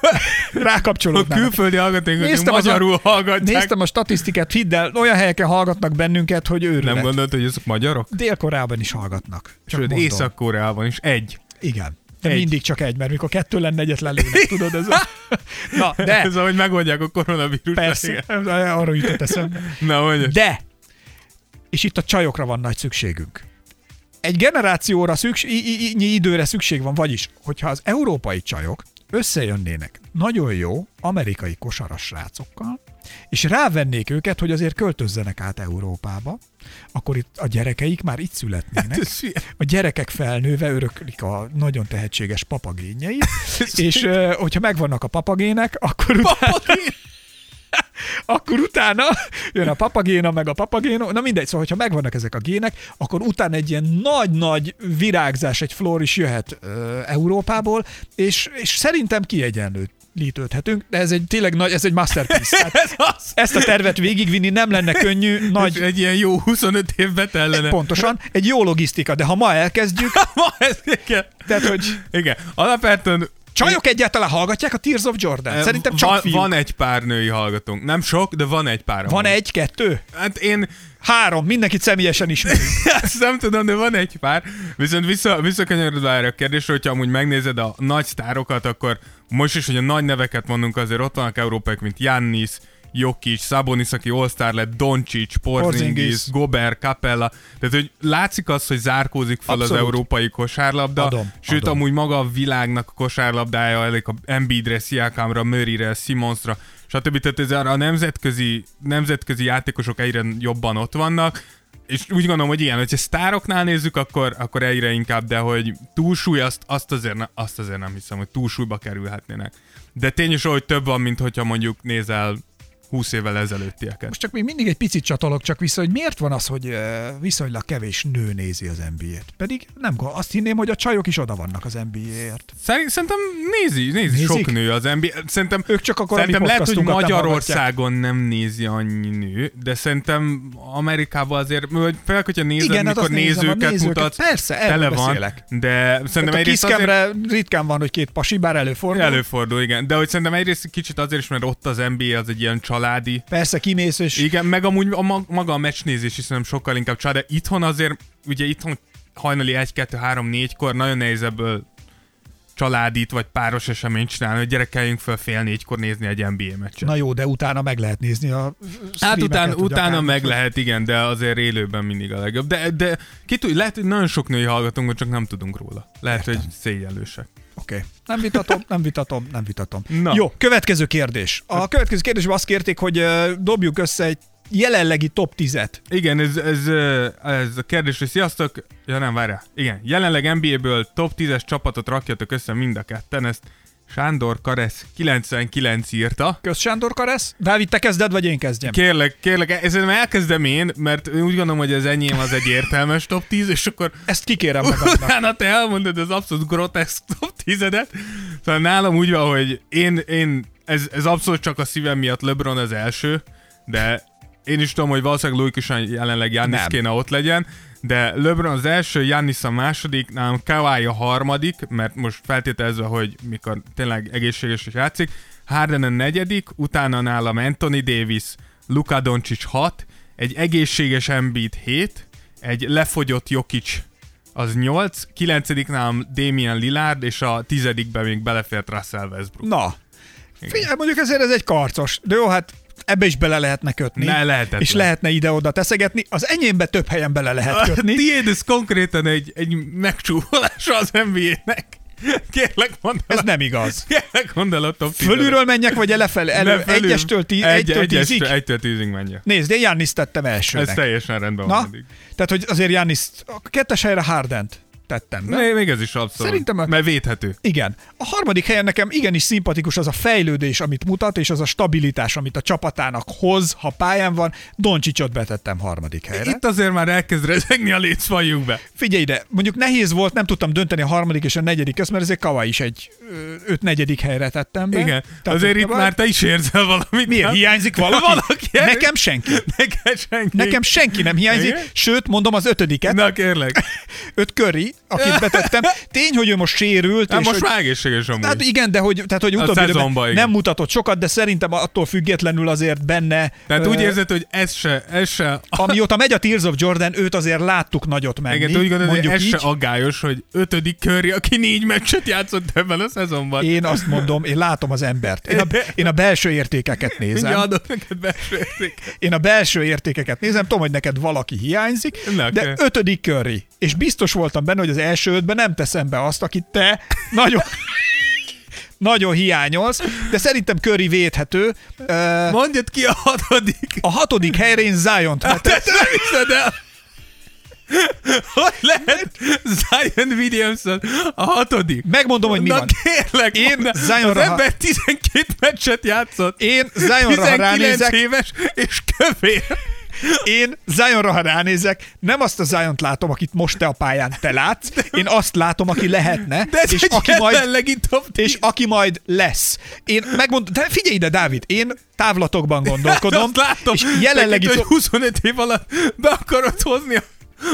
a rákapcsolódnának. külföldi hallgatóink, Néztem az a- magyarul hallgatják. Néztem a statisztikát, hidd el, olyan helyeken hallgatnak bennünket, hogy őrület. Nem gondolod, hogy ezek magyarok? Dél-Koreában is hallgatnak. Sőt. Észak-Koreában is egy. Igen. De Egy. mindig csak egy, mert mikor kettő lenne, egyet lelőnek, tudod? Ez a... Na, de, Ez ahogy megoldják a koronavírust. persze, Igen. arra jutott eszembe. Na, mondjad. De, és itt a csajokra van nagy szükségünk. Egy generációra szükség, időre szükség van, vagyis, hogyha az európai csajok összejönnének nagyon jó amerikai kosaras srácokkal, és rávennék őket, hogy azért költözzenek át Európába, akkor itt a gyerekeik már itt születnének. Hülye. A gyerekek felnőve öröklik a nagyon tehetséges papagénjeit, és hogyha megvannak a papagének, akkor utána, akkor utána jön a papagéna, meg a papagéno, na mindegy, szóval, hogyha megvannak ezek a gének, akkor utána egy ilyen nagy-nagy virágzás, egy flor is jöhet ö, Európából, és, és szerintem kiegyenlítődhetünk, de ez egy tényleg nagy, ez egy masterpiece. Tehát Ez az. ezt a tervet végigvinni nem lenne könnyű, Nagy... Egy ilyen jó 25 évbe tellene. pontosan, egy jó logisztika, de ha ma elkezdjük, Ma ez, igen. tehát, hogy igen. Alapvetően Csajok egyáltalán hallgatják a Tears of Jordan? Szerintem csak van, fiúk. van egy pár női hallgatónk. Nem sok, de van egy pár. Van amúgy. egy, kettő? Hát én Három, mindenkit személyesen ismerünk. ezt nem tudom, de van egy pár. Viszont vissza, visszakanyarodva erre a kérdésre, hogyha amúgy megnézed a nagy sztárokat, akkor most is, hogy a nagy neveket mondunk, azért ott vannak európaiak, mint Jannis, Jokic, Sabonis, aki All-Star lett, Doncic, Porzingis. Gobert, Capella. Tehát, hogy látszik az, hogy zárkózik fel az Abszolút. európai kosárlabda. Adom, sőt, adom. amúgy maga a világnak a kosárlabdája elég a Embiidre, Siakamra, Murrayre, Simonsra, stb. Tehát ez a nemzetközi, nemzetközi játékosok egyre jobban ott vannak, és úgy gondolom, hogy igen, hogyha sztároknál nézzük, akkor, akkor egyre inkább, de hogy túlsúly, azt, azt, azért, ne, azt azért nem hiszem, hogy túlsúlyba kerülhetnének. De tény hogy több van, mint hogyha mondjuk nézel 20 évvel ezelőttieket. Most csak még mindig egy picit csatolok csak vissza, hogy miért van az, hogy viszonylag kevés nő nézi az NBA-t. Pedig nem azt hinném, hogy a csajok is oda vannak az NBA-ért. Szerint, szerintem nézi, nézi Nézik? sok nő az NBA. Szerintem, Ők csak akkor szerintem lehet, hogy Magyarországon nem nézi annyi nő, de szerintem Amerikában azért, vagy főleg, hogyha nézed, Igen, hát mikor a nézőket, nézőket. mutatsz, Persze, tele van, beszélek. de szerintem Tehát a egyrészt azért ritkán van, hogy két pasi, bár előfordul. előfordul, igen. De hogy szerintem egyrészt kicsit azért is, mert ott az NBA az egy ilyen családi. Persze kimész, és Igen, meg amúgy a ma- maga a meccsnézés is szerintem sokkal inkább család, de itthon azért, ugye itthon hajnali 1, 2, 3, 4-kor nagyon nehéz ebből családit vagy páros eseményt csinálni, hogy gyerekeljünk fel fél négykor nézni egy NBA meccset. na jó, de utána meg lehet nézni a Hát után, utána meg lehet, igen, de azért élőben mindig a legjobb. De, de ki tud, lehet, hogy nagyon sok női hallgatunk, csak nem tudunk róla. Lehet, hogy szégyenlősek. Oké. Okay. Nem vitatom, nem vitatom, nem vitatom. Na. Jó, következő kérdés. A következő kérdésben azt kérték, hogy dobjuk össze egy jelenlegi top 10-et. Igen, ez, ez, ez a kérdés, hogy sziasztok, ja nem, várjál. Igen, jelenleg NBA-ből top 10-es csapatot rakjatok össze mind a ketten, ezt Sándor Karesz 99 írta. Kösz Sándor Karesz. Dávid, te kezded, vagy én kezdjem? Kérlek, kérlek, ezen elkezdem én, mert én úgy gondolom, hogy az enyém az egy értelmes top 10, és akkor Ezt kikérem magadnak. utána te elmondod az abszolút groteszk top 10-edet. Szóval nálam úgy van, hogy én, én ez, ez abszolút csak a szívem miatt LeBron az első, de én is tudom, hogy valószínűleg logikusan jelenleg Jannis kéne ott legyen, de LeBron az első, Jannis a második, nálam Kawhi a harmadik, mert most feltételezve, hogy mikor tényleg egészséges és játszik, Harden a negyedik, utána nálam Anthony Davis, Luka Doncic 6, egy egészséges Embiid 7, egy lefogyott Jokic Az 8, 9 nálam Damien Lillard, és a tizedikben még belefért Russell Westbrook. Na, figyelj, mondjuk ezért ez egy karcos, de jó, hát ebbe is bele lehetne kötni. Ne, lehetetlen. És lehetne ide-oda teszegetni. Az enyémbe több helyen bele lehet kötni. Tiéd, ez konkrétán egy, egy megcsúvolása az NBA-nek. Kérlek, mondd el. Ez nem igaz. Kérlek, mondd el a top 10 Fölülről menjek, vagy lefelé? Elő, felül. egyestől, tí, egy, egytől tízig? egyestől, egytől tízig menjen. Nézd, én Jannis tettem elsőnek. Ez teljesen rendben Na, van eddig. tehát hogy azért Jannis, a kettes helyre Hardent tettem be. Még, még ez is abszolút. Szerintem a- Mert védhető. Igen. A harmadik helyen nekem igenis szimpatikus az a fejlődés, amit mutat, és az a stabilitás, amit a csapatának hoz, ha pályán van. Doncsicsot betettem harmadik helyre. Itt azért már elkezd rezegni a léc, valljuk be. Figyelj ide, mondjuk nehéz volt, nem tudtam dönteni a harmadik és a negyedik közt, mert ezért Kava is egy öt negyedik helyre tettem be. Igen. Tehát, azért itt már te is érzel valamit. Miért? nem? Hiányzik valaki? Valaki. Nekem senki. Nekem senki. Nekem senki nem hiányzik, Igen? sőt, mondom az ötödiket, Na kérlek. öt köri, akit betettem. Tény, hogy ő most sérült. Hát és most hogy, már egészséges amúgy. Hát igen, de hogy, tehát, hogy utóbbi nem mutatott sokat, de szerintem attól függetlenül azért benne. Tehát ö, úgy érzed, hogy ez se, ez se, Amióta megy a Tears of Jordan, őt azért láttuk nagyot menni. igen, úgy gondolod, hogy mondjuk ez így. se aggályos, hogy ötödik körri, aki négy meccset játszott ebben a szezonban. Én azt mondom, én látom az embert. Én a, én a belső értékeket Mindjárt nézem. adok neked belső értéket. Én a belső értékeket nézem, tudom, hogy neked valaki hiányzik, Na, de ötödik körri. És biztos voltam benne, hogy az első ötben nem teszem be azt, akit te nagyon, nagyon hiányolsz, de szerintem Curry védhető. Mondjad ki a hatodik. A hatodik helyre én Zion-t Hát nem hiszed el. Hogy lehet Zion Williamson a hatodik? Megmondom, hogy mi Na van. kérlek, Én mondd. Zionra Az ember 12 meccset játszott. Én Zionra, ha 19 ránézek, éves és kövér. Én Zionra, ha ránézek, nem azt a Ziont látom, akit most te a pályán te látsz, én azt látom, aki lehetne, De ez és aki majd és aki majd lesz. Én megmondom, de figyelj ide, Dávid, én távlatokban gondolkodom, Azt látom, és jelenlegi, to- hogy 25 év alatt be akarod hozni a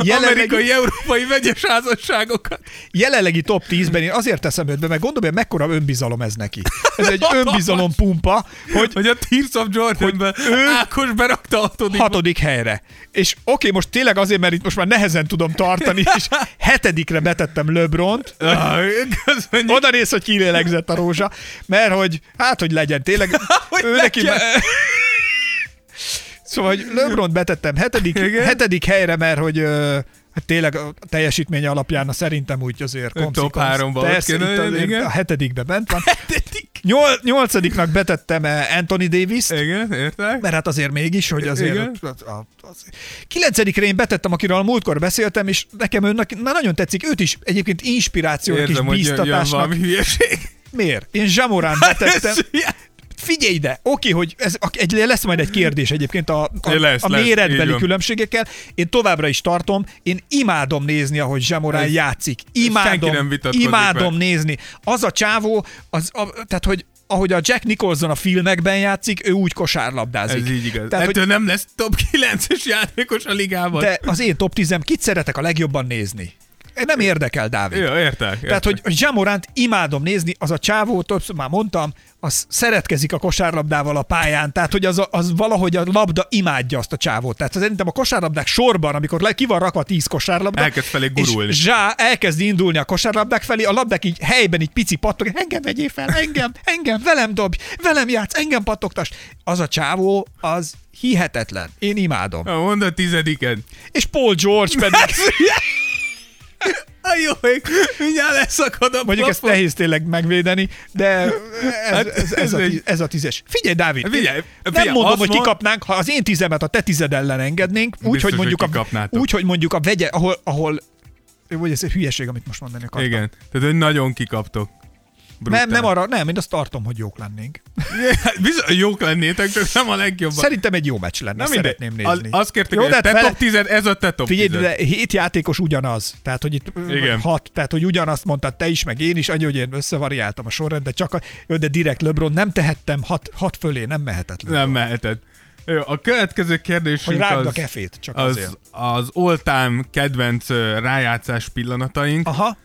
Jelenlegi- amerikai, európai vegyes házasságokat. jelenlegi top 10-ben én azért teszem őt be, mert gondolom, hogy mekkora önbizalom ez neki. Ez egy önbizalom pumpa, hogy Hogy a Tears of Jordanben ő Ákos berakta hatodik. hatodik helyre. És oké, most tényleg azért, mert itt most már nehezen tudom tartani, és hetedikre betettem LeBront, oda néz, hogy kilélegzett a rózsa, mert hogy, hát, hogy legyen tényleg, Hogy ő neki, legyen. Szóval, hogy LeBron betettem hetedik, Igen. hetedik helyre, mert hogy ö, hát tényleg a teljesítménye alapján a szerintem úgy azért Top komszikonsz. Persze, itt legyen, azért igen. a hetedikbe bent van. Hetedik. Nyol, nyolcadiknak betettem eh, Anthony davis Igen, értek? mert hát azért mégis, hogy azért... Igen. Az. Kilencedikre én betettem, akiről a múltkor beszéltem, és nekem őnek na, nagyon tetszik, őt is egyébként inspirációnak Érzem, és hogy jön, jön. Miért? Én Zsamorán betettem. Figyelj ide, oké, hogy ez, egy, lesz majd egy kérdés egyébként a, a, Lesz, a lesz, méretbeli van. különbségekkel. Én továbbra is tartom, én imádom nézni, ahogy Zsamorán Ez- játszik. Imádom, nem imádom vele. nézni. Az a csávó, az, a, tehát hogy ahogy a Jack Nicholson a filmekben játszik, ő úgy kosárlabdázik. Ez így igaz. Tehát, Ettől hogy, nem lesz top 9-es játékos a ligában. de az én top 10 kit szeretek a legjobban nézni? Nem érdekel, Dávid. Jó, értek. értek. Tehát, hogy Zsamoránt imádom nézni, az a csávó, többször már mondtam, az szeretkezik a kosárlabdával a pályán, tehát hogy az, az valahogy a labda imádja azt a csávót. Tehát szerintem a kosárlabdák sorban, amikor le, ki van rakva tíz kosárlabda, Elkezd felé gurulni. és Zsá elkezd indulni a kosárlabdák felé, a labdák így helyben így pici pattog, engem vegyél fel, engem, engem, velem dobj, velem játsz, engem pattogtas. Az a csávó, az hihetetlen. Én imádom. Mondd a tizediken. És Paul George pedig, A jó, még mindjárt leszakad a mondjuk ezt plafon. nehéz tényleg megvédeni, de ez, Hát ez, ez, ez a, tíz, ez a tízes. Figyelj, Dávid, Figyelj, nem figyelj, mondom, hogy kikapnánk, ha az én tízemet a te tized ellen engednénk, úgy, hogy mondjuk, hogy a, úgy, hogy mondjuk a vegye, ahol, ahol vagy ez egy hülyeség, amit most mondani akartam. Igen, tehát hogy nagyon kikaptok. Brutál. Nem, nem arra, nem, én azt tartom, hogy jók lennénk. Hát Bizony, jók lennétek, csak nem a legjobban. Szerintem egy jó meccs lenne, mindegy. szeretném Az- nézni. Azt kérték, Jó, hogy te vele- top 10 ez a te top Figyelj, 10 de hét játékos ugyanaz. Tehát, hogy itt Igen. hat, tehát, hogy ugyanazt mondtad te is, meg én is, annyi, hogy én összevariáltam a sorrendet, csak a, de direkt LeBron nem tehettem hat, hat fölé, nem mehetett LeBron. Nem meheted. Jó, a következő Hogy kérdésünk a az, kefét, csak azért. az, az all-time kedvenc rájátszás pillanataink. Aha.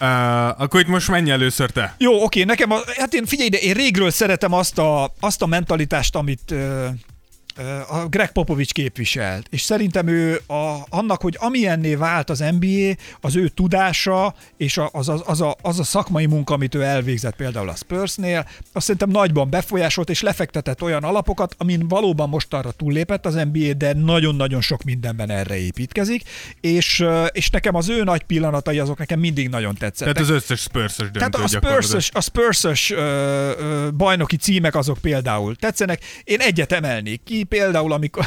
Uh, akkor itt most menj először te. Jó, oké, nekem, a, hát én figyelj, de én régről szeretem azt a, azt a mentalitást, amit, ö, a Greg Popovich képviselt, és szerintem ő a, annak, hogy amilyenné vált az NBA, az ő tudása, és az, az, az, a, az a szakmai munka, amit ő elvégzett például a Spursnél, azt szerintem nagyban befolyásolt, és lefektetett olyan alapokat, amin valóban most arra túllépett az NBA, de nagyon-nagyon sok mindenben erre építkezik, és, és nekem az ő nagy pillanatai azok nekem mindig nagyon tetszettek. Tehát az összes Spurs-ös döntő Tehát a Spurs-ös, a ö, bajnoki címek azok például tetszenek. Én egyet emelnék ki, például amikor...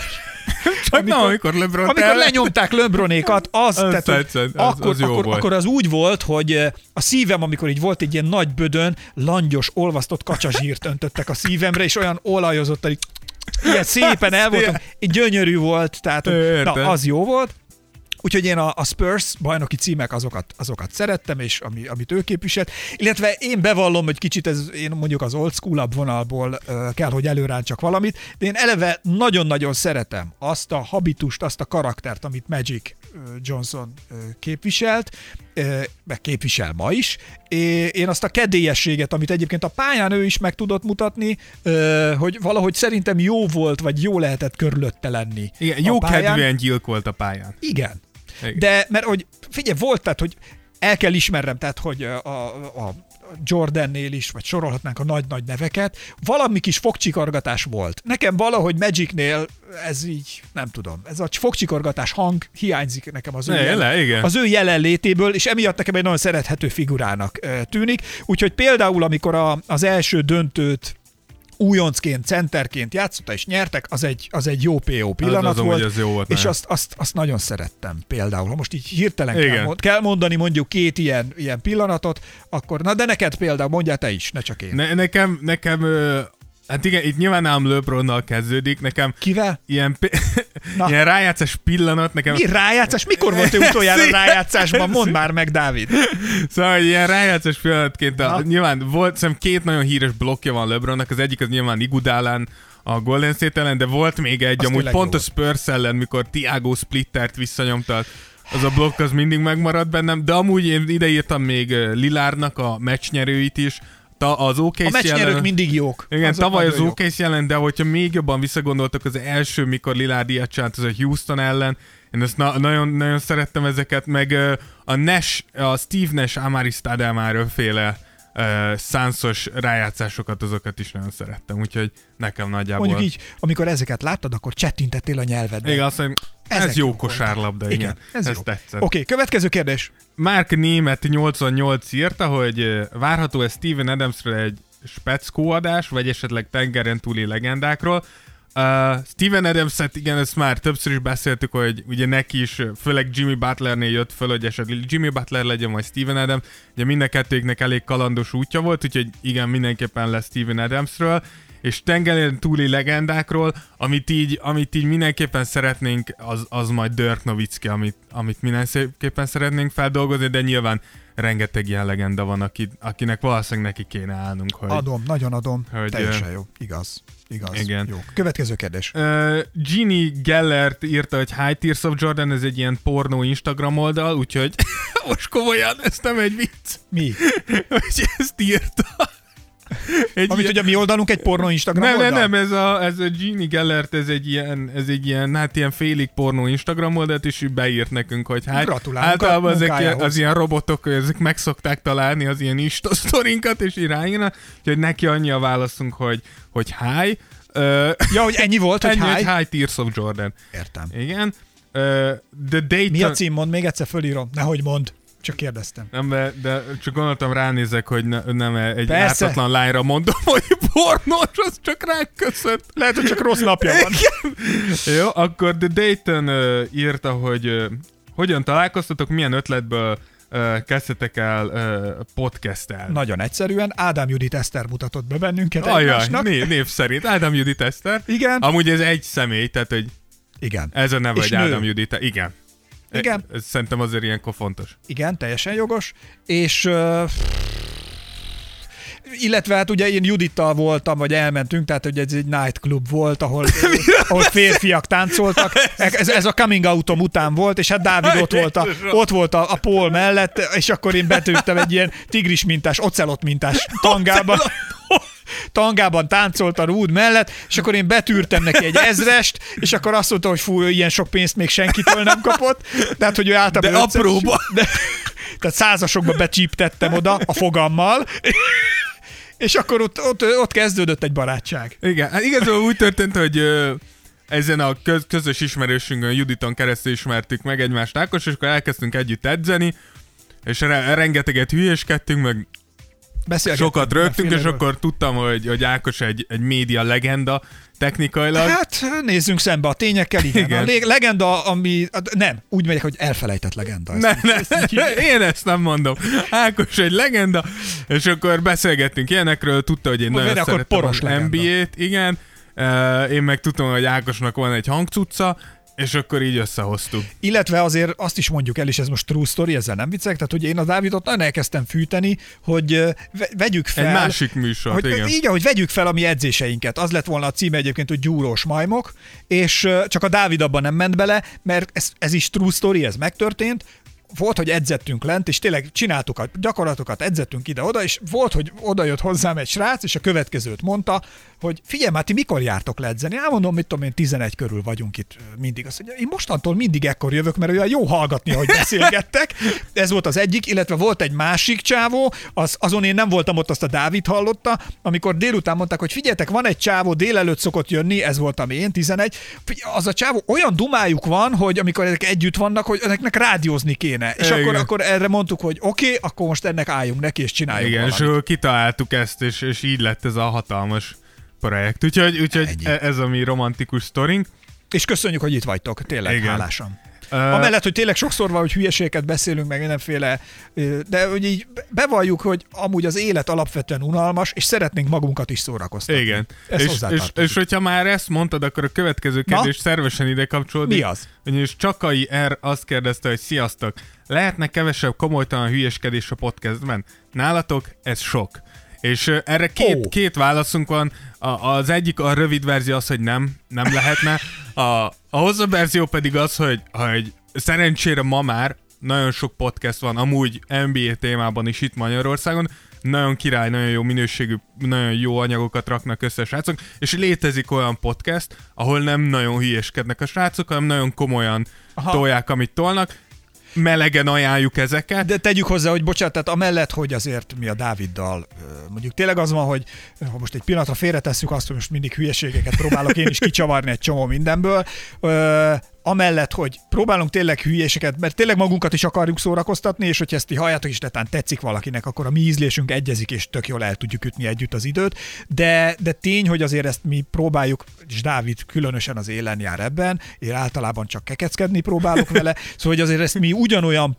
Csak amikor, nem, amikor LeBron Amikor lenyomták LeBronékat, az, Az tehát, tetszett, az- akkor, az jó akkor, volt. akkor az úgy volt, hogy eh, a szívem, amikor így volt egy ilyen nagy bödön, langyos, olvasztott kacsazsírt öntöttek a szívemre, és olyan olajozott, hogy ilyen szépen el voltam, gyönyörű volt, tehát na, az jó volt. Úgyhogy én a, a Spurs bajnoki címek azokat, azokat szerettem, és ami, amit ő képviselt. Illetve én bevallom, hogy kicsit ez, én mondjuk az old school vonalból uh, kell, hogy előráncsak valamit, de én eleve nagyon-nagyon szeretem azt a habitust, azt a karaktert, amit Magic Johnson képviselt, meg képvisel ma is. Én azt a kedélyességet, amit egyébként a pályán ő is meg tudott mutatni, hogy valahogy szerintem jó volt, vagy jó lehetett körülötte lenni. Igen, jó pályán. kedvűen gyilk volt a pályán. Igen. Igen. De, mert hogy figyelj, volt, tehát, hogy el kell ismernem, tehát, hogy a, a, Jordannél is, vagy sorolhatnánk a nagy-nagy neveket, valami kis fogcsikargatás volt. Nekem valahogy Magicnél ez így, nem tudom, ez a fogcsikargatás hang hiányzik nekem az ő, Ne, jelen- le, igen. az ő jelenlétéből, és emiatt nekem egy nagyon szerethető figurának tűnik. Úgyhogy például, amikor a, az első döntőt újoncként, centerként játszotta és nyertek, az egy, az egy jó PO pillanat az amúgy volt, az jó volt és azt, azt, azt nagyon szerettem például. Most így hirtelen Igen. kell, kell mondani mondjuk két ilyen, ilyen pillanatot, akkor na de neked például, mondjál te is, ne csak én. Ne. Ne, nekem, nekem, hát igen, itt nyilván nálam LeBronnal kezdődik, nekem Kivel? ilyen, Na. ilyen rájátszás pillanat, nekem Mi rájátszás? Mikor volt ő utoljára rájátszásban? Mondd már meg, Dávid. Szóval ilyen rájátszás pillanatként, a, nyilván volt, szerintem két nagyon híres blokkja van LeBronnak, az egyik az nyilván Igudálán, a Golden State ellen, de volt még egy, Az amúgy pont jó a Spurs ellen, mikor Tiago Splittert visszanyomta, az a blokk az mindig megmaradt bennem, de amúgy én ideírtam még Lilárnak a meccsnyerőit is, Ta, az OKC A ellen, mindig jók. igen, Azok tavaly az jók. OKC ellen, de hogyha még jobban visszagondoltak, az első, mikor Lillard ilyet csinált, az a Houston ellen, én ezt na- nagyon, nagyon szerettem ezeket, meg a Nash, a Steve Nash, Amari Stadelmáről féle uh, szánszos rájátszásokat, azokat is nagyon szerettem, úgyhogy nekem nagyjából... Mondjuk így, amikor ezeket láttad, akkor csettintettél a nyelvedbe. Igen, azt mondom, Ezek ez jó kosárlabda, igen. Igen, ez ez jó. tetszett. Oké, okay, következő kérdés. Mark Német 88 írta, hogy ö, várható ez Steven Adamsről egy speckó adás, vagy esetleg tengeren túli legendákról. Uh, Steven Adams-et, igen, ezt már többször is beszéltük, hogy ugye neki is, főleg Jimmy Butlernél jött föl, hogy esetleg Jimmy Butler legyen, vagy Steven Adams. Ugye mind a kettőknek elég kalandos útja volt, úgyhogy igen, mindenképpen lesz Steven Adamsről és tengeren túli legendákról, amit így, amit így mindenképpen szeretnénk, az, az majd Dirk Nowitzki, amit, amit mindenképpen szeretnénk feldolgozni, de nyilván rengeteg ilyen legenda van, aki, akinek valószínűleg neki kéne állnunk, hogy... Adom, nagyon adom. Hogy, Teljesen jó. Igaz. Igaz. igen. Jó. Következő kérdés. Uh, Ginny Gellert írta, hogy High Tears of Jordan, ez egy ilyen pornó Instagram oldal, úgyhogy most komolyan, ez nem egy vicc, Mi? hogy ezt írta. Egy Amit ugye mi oldalunk egy pornó Instagram nem, oldal? nem, nem, ez a, ez a Ginny Gellert, ez egy ilyen, ez egy ilyen, hát ilyen félig pornó Instagram oldalt, és ő beírt nekünk, hogy hát Gratulálunk általában ezek ilyen, az ilyen robotok, ezek meg szokták találni az ilyen Insta sztorinkat, és így úgyhogy neki annyi a válaszunk, hogy, hogy hi. Ja, hogy ennyi volt, hogy ennyi, hi? hogy High Tears of Jordan. Értem. Igen. Uh, the Dayton... Mi a cím? Mond még egyszer fölírom. Nehogy mond. Csak kérdeztem. Nem, de, de csak gondoltam ránézek, hogy ne, nem egy Persze. ártatlan lányra mondom, hogy pornós, az csak rá köszönt. Lehet, hogy csak rossz napja van. Jó, akkor The Dayton uh, írta, hogy uh, hogyan találkoztatok, milyen ötletből uh, kezdtetek el uh, podcastel. Nagyon egyszerűen. Ádám Judit Eszter mutatott be bennünket Ajaj, egymásnak. név, név szerint. Ádám Judit Eszter. Igen. Amúgy ez egy személy, tehát hogy Igen. ez a neve, És hogy nő. Ádám Judit. Igen. Igen. Ez szerintem azért ilyenkor fontos. Igen, teljesen jogos. És uh, illetve hát ugye én Judittal voltam, vagy elmentünk, tehát hogy ez egy nightclub volt, ahol, ahol férfiak táncoltak. Ez, ez a coming outom után volt, és hát Dávid ott volt a, ott volt a, a pól mellett, és akkor én betűntem egy ilyen tigris mintás, ocelot mintás tangába. tangában táncolt a rúd mellett, és akkor én betűrtem neki egy ezrest, és akkor azt mondta, hogy fú, ilyen sok pénzt még senkitől nem kapott. Tehát, hogy ő általában De apróba. De, tehát százasokba becsíptettem oda a fogammal, és akkor ott, ott, ott kezdődött egy barátság. Igen, hát igazából úgy történt, hogy ezen a köz, közös ismerősünkön, Juditon keresztül ismertük meg egymást Ákos, és akkor elkezdtünk együtt edzeni, és re- rengeteget hülyéskedtünk, meg Beszélgettünk sokat rögtünk, és akkor tudtam, hogy, hogy Ákos egy, egy média legenda technikailag. Hát nézzünk szembe a tényekkel, igen. Igen. A lé- legenda, ami... Nem, úgy megyek, hogy elfelejtett legenda. Ezt Ne, ne, én ezt nem mondom. Ákos egy legenda, és akkor beszélgettünk ilyenekről, tudta, hogy én Mondj, nagyon szeretem poros az legenda. NBA-t, igen. Én meg tudtam, hogy Ákosnak van egy hangcucca, és akkor így összehoztuk. Illetve azért azt is mondjuk el, és ez most true story, ezzel nem viccek, tehát hogy én a Dávidot nagyon elkezdtem fűteni, hogy vegyük fel... Egy másik műsor, hogy, igen. Így, ahogy vegyük fel a mi edzéseinket. Az lett volna a címe egyébként, hogy gyúrós majmok, és csak a Dávid abban nem ment bele, mert ez, ez is true story, ez megtörtént, volt, hogy edzettünk lent, és tényleg csináltuk a gyakorlatokat, edzettünk ide-oda, és volt, hogy oda jött hozzám egy srác, és a következőt mondta, hogy figyelj már, ti mikor jártok le edzeni? Elmondom, mit tudom én, 11 körül vagyunk itt mindig. Azt mondja, én mostantól mindig ekkor jövök, mert olyan jó hallgatni, hogy beszélgettek. Ez volt az egyik, illetve volt egy másik csávó, az, azon én nem voltam ott, azt a Dávid hallotta, amikor délután mondták, hogy figyeljetek, van egy csávó, délelőtt szokott jönni, ez voltam én, 11. Figyelj, Az a csávó, olyan dumájuk van, hogy amikor ezek együtt vannak, hogy ezeknek rádiózni kéne. És Igen. akkor, akkor erre mondtuk, hogy oké, okay, akkor most ennek álljunk neki, és csináljuk Igen, és valamit. akkor kitaláltuk ezt, és, és így lett ez a hatalmas projekt. Úgyhogy, úgyhogy Ennyi. e- ez a mi romantikus sztorink. És köszönjük, hogy itt vagytok, tényleg Igen. Hálásan. Ö, Amellett, hogy tényleg sokszor van, hogy hülyeségeket beszélünk, meg mindenféle, de hogy így bevalljuk, hogy amúgy az élet alapvetően unalmas, és szeretnénk magunkat is szórakoztatni. Igen. Ez és, és, és hogyha már ezt mondtad, akkor a következő Na? kérdés szervesen ide kapcsolódik. Mi az? Ugyanis Csakai R azt kérdezte, hogy sziasztok, lehetne kevesebb komolytalan hülyeskedés a podcastben? Nálatok ez sok. És erre két, Ó. két válaszunk van. A, az egyik, a rövid verzió az, hogy nem, nem lehetne. A, a hosszabb verzió pedig az, hogy, hogy szerencsére ma már nagyon sok podcast van, amúgy NBA témában is itt Magyarországon, nagyon király, nagyon jó minőségű, nagyon jó anyagokat raknak össze a srácok, és létezik olyan podcast, ahol nem nagyon hülyeskednek a srácok, hanem nagyon komolyan. Aha. tolják, amit tolnak. Melegen ajánljuk ezeket. De tegyük hozzá, hogy bocsánat, tehát amellett, hogy azért mi a Dáviddal, mondjuk tényleg az van, hogy ha most egy pillanatra félretesszük azt, hogy most mindig hülyeségeket próbálok én is kicsavarni egy csomó mindenből, amellett, hogy próbálunk tényleg hülyeséget, mert tényleg magunkat is akarjuk szórakoztatni, és hogyha ezt ti halljátok is, netán tetszik valakinek, akkor a mi ízlésünk egyezik, és tök jól el tudjuk ütni együtt az időt. De, de tény, hogy azért ezt mi próbáljuk, és Dávid különösen az élen jár ebben, én általában csak kekeckedni próbálok vele, szóval hogy azért ezt mi ugyanolyan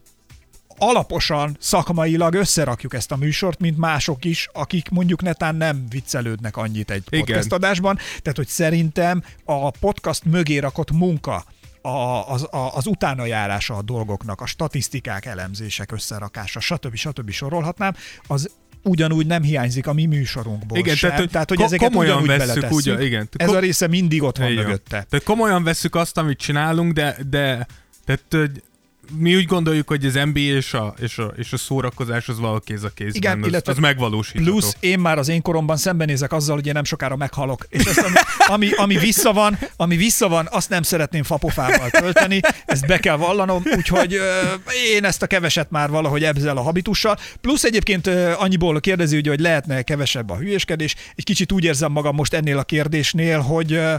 alaposan, szakmailag összerakjuk ezt a műsort, mint mások is, akik mondjuk netán nem viccelődnek annyit egy Igen. podcast adásban. Tehát, hogy szerintem a podcast mögé rakott munka, a, az, a, az utána járása a dolgoknak, a statisztikák, elemzések összerakása, stb. stb. sorolhatnám, az ugyanúgy nem hiányzik a mi műsorunkból Igen, sem. tehát, hogy tehát hogy ko- ezeket komolyan vesszük, beletesszük. ugyan- igen. Ez a része mindig ott van van. mögötte. Tehát komolyan vesszük azt, amit csinálunk, de, de tehát, mi úgy gondoljuk, hogy az NBA és a, és a, és a szórakozás az valahol kéz a kézben. Igen, az, illetve az megvalósítható. Plusz én már az én koromban szembenézek azzal, hogy én nem sokára meghalok. És ezt, ami, ami, ami, vissza van, ami vissza van, azt nem szeretném fapofával tölteni, ezt be kell vallanom, úgyhogy ö, én ezt a keveset már valahogy ebzel a habitussal. Plusz egyébként ö, annyiból kérdezi, ugye, hogy lehetne kevesebb a hülyéskedés. Egy kicsit úgy érzem magam most ennél a kérdésnél, hogy ö,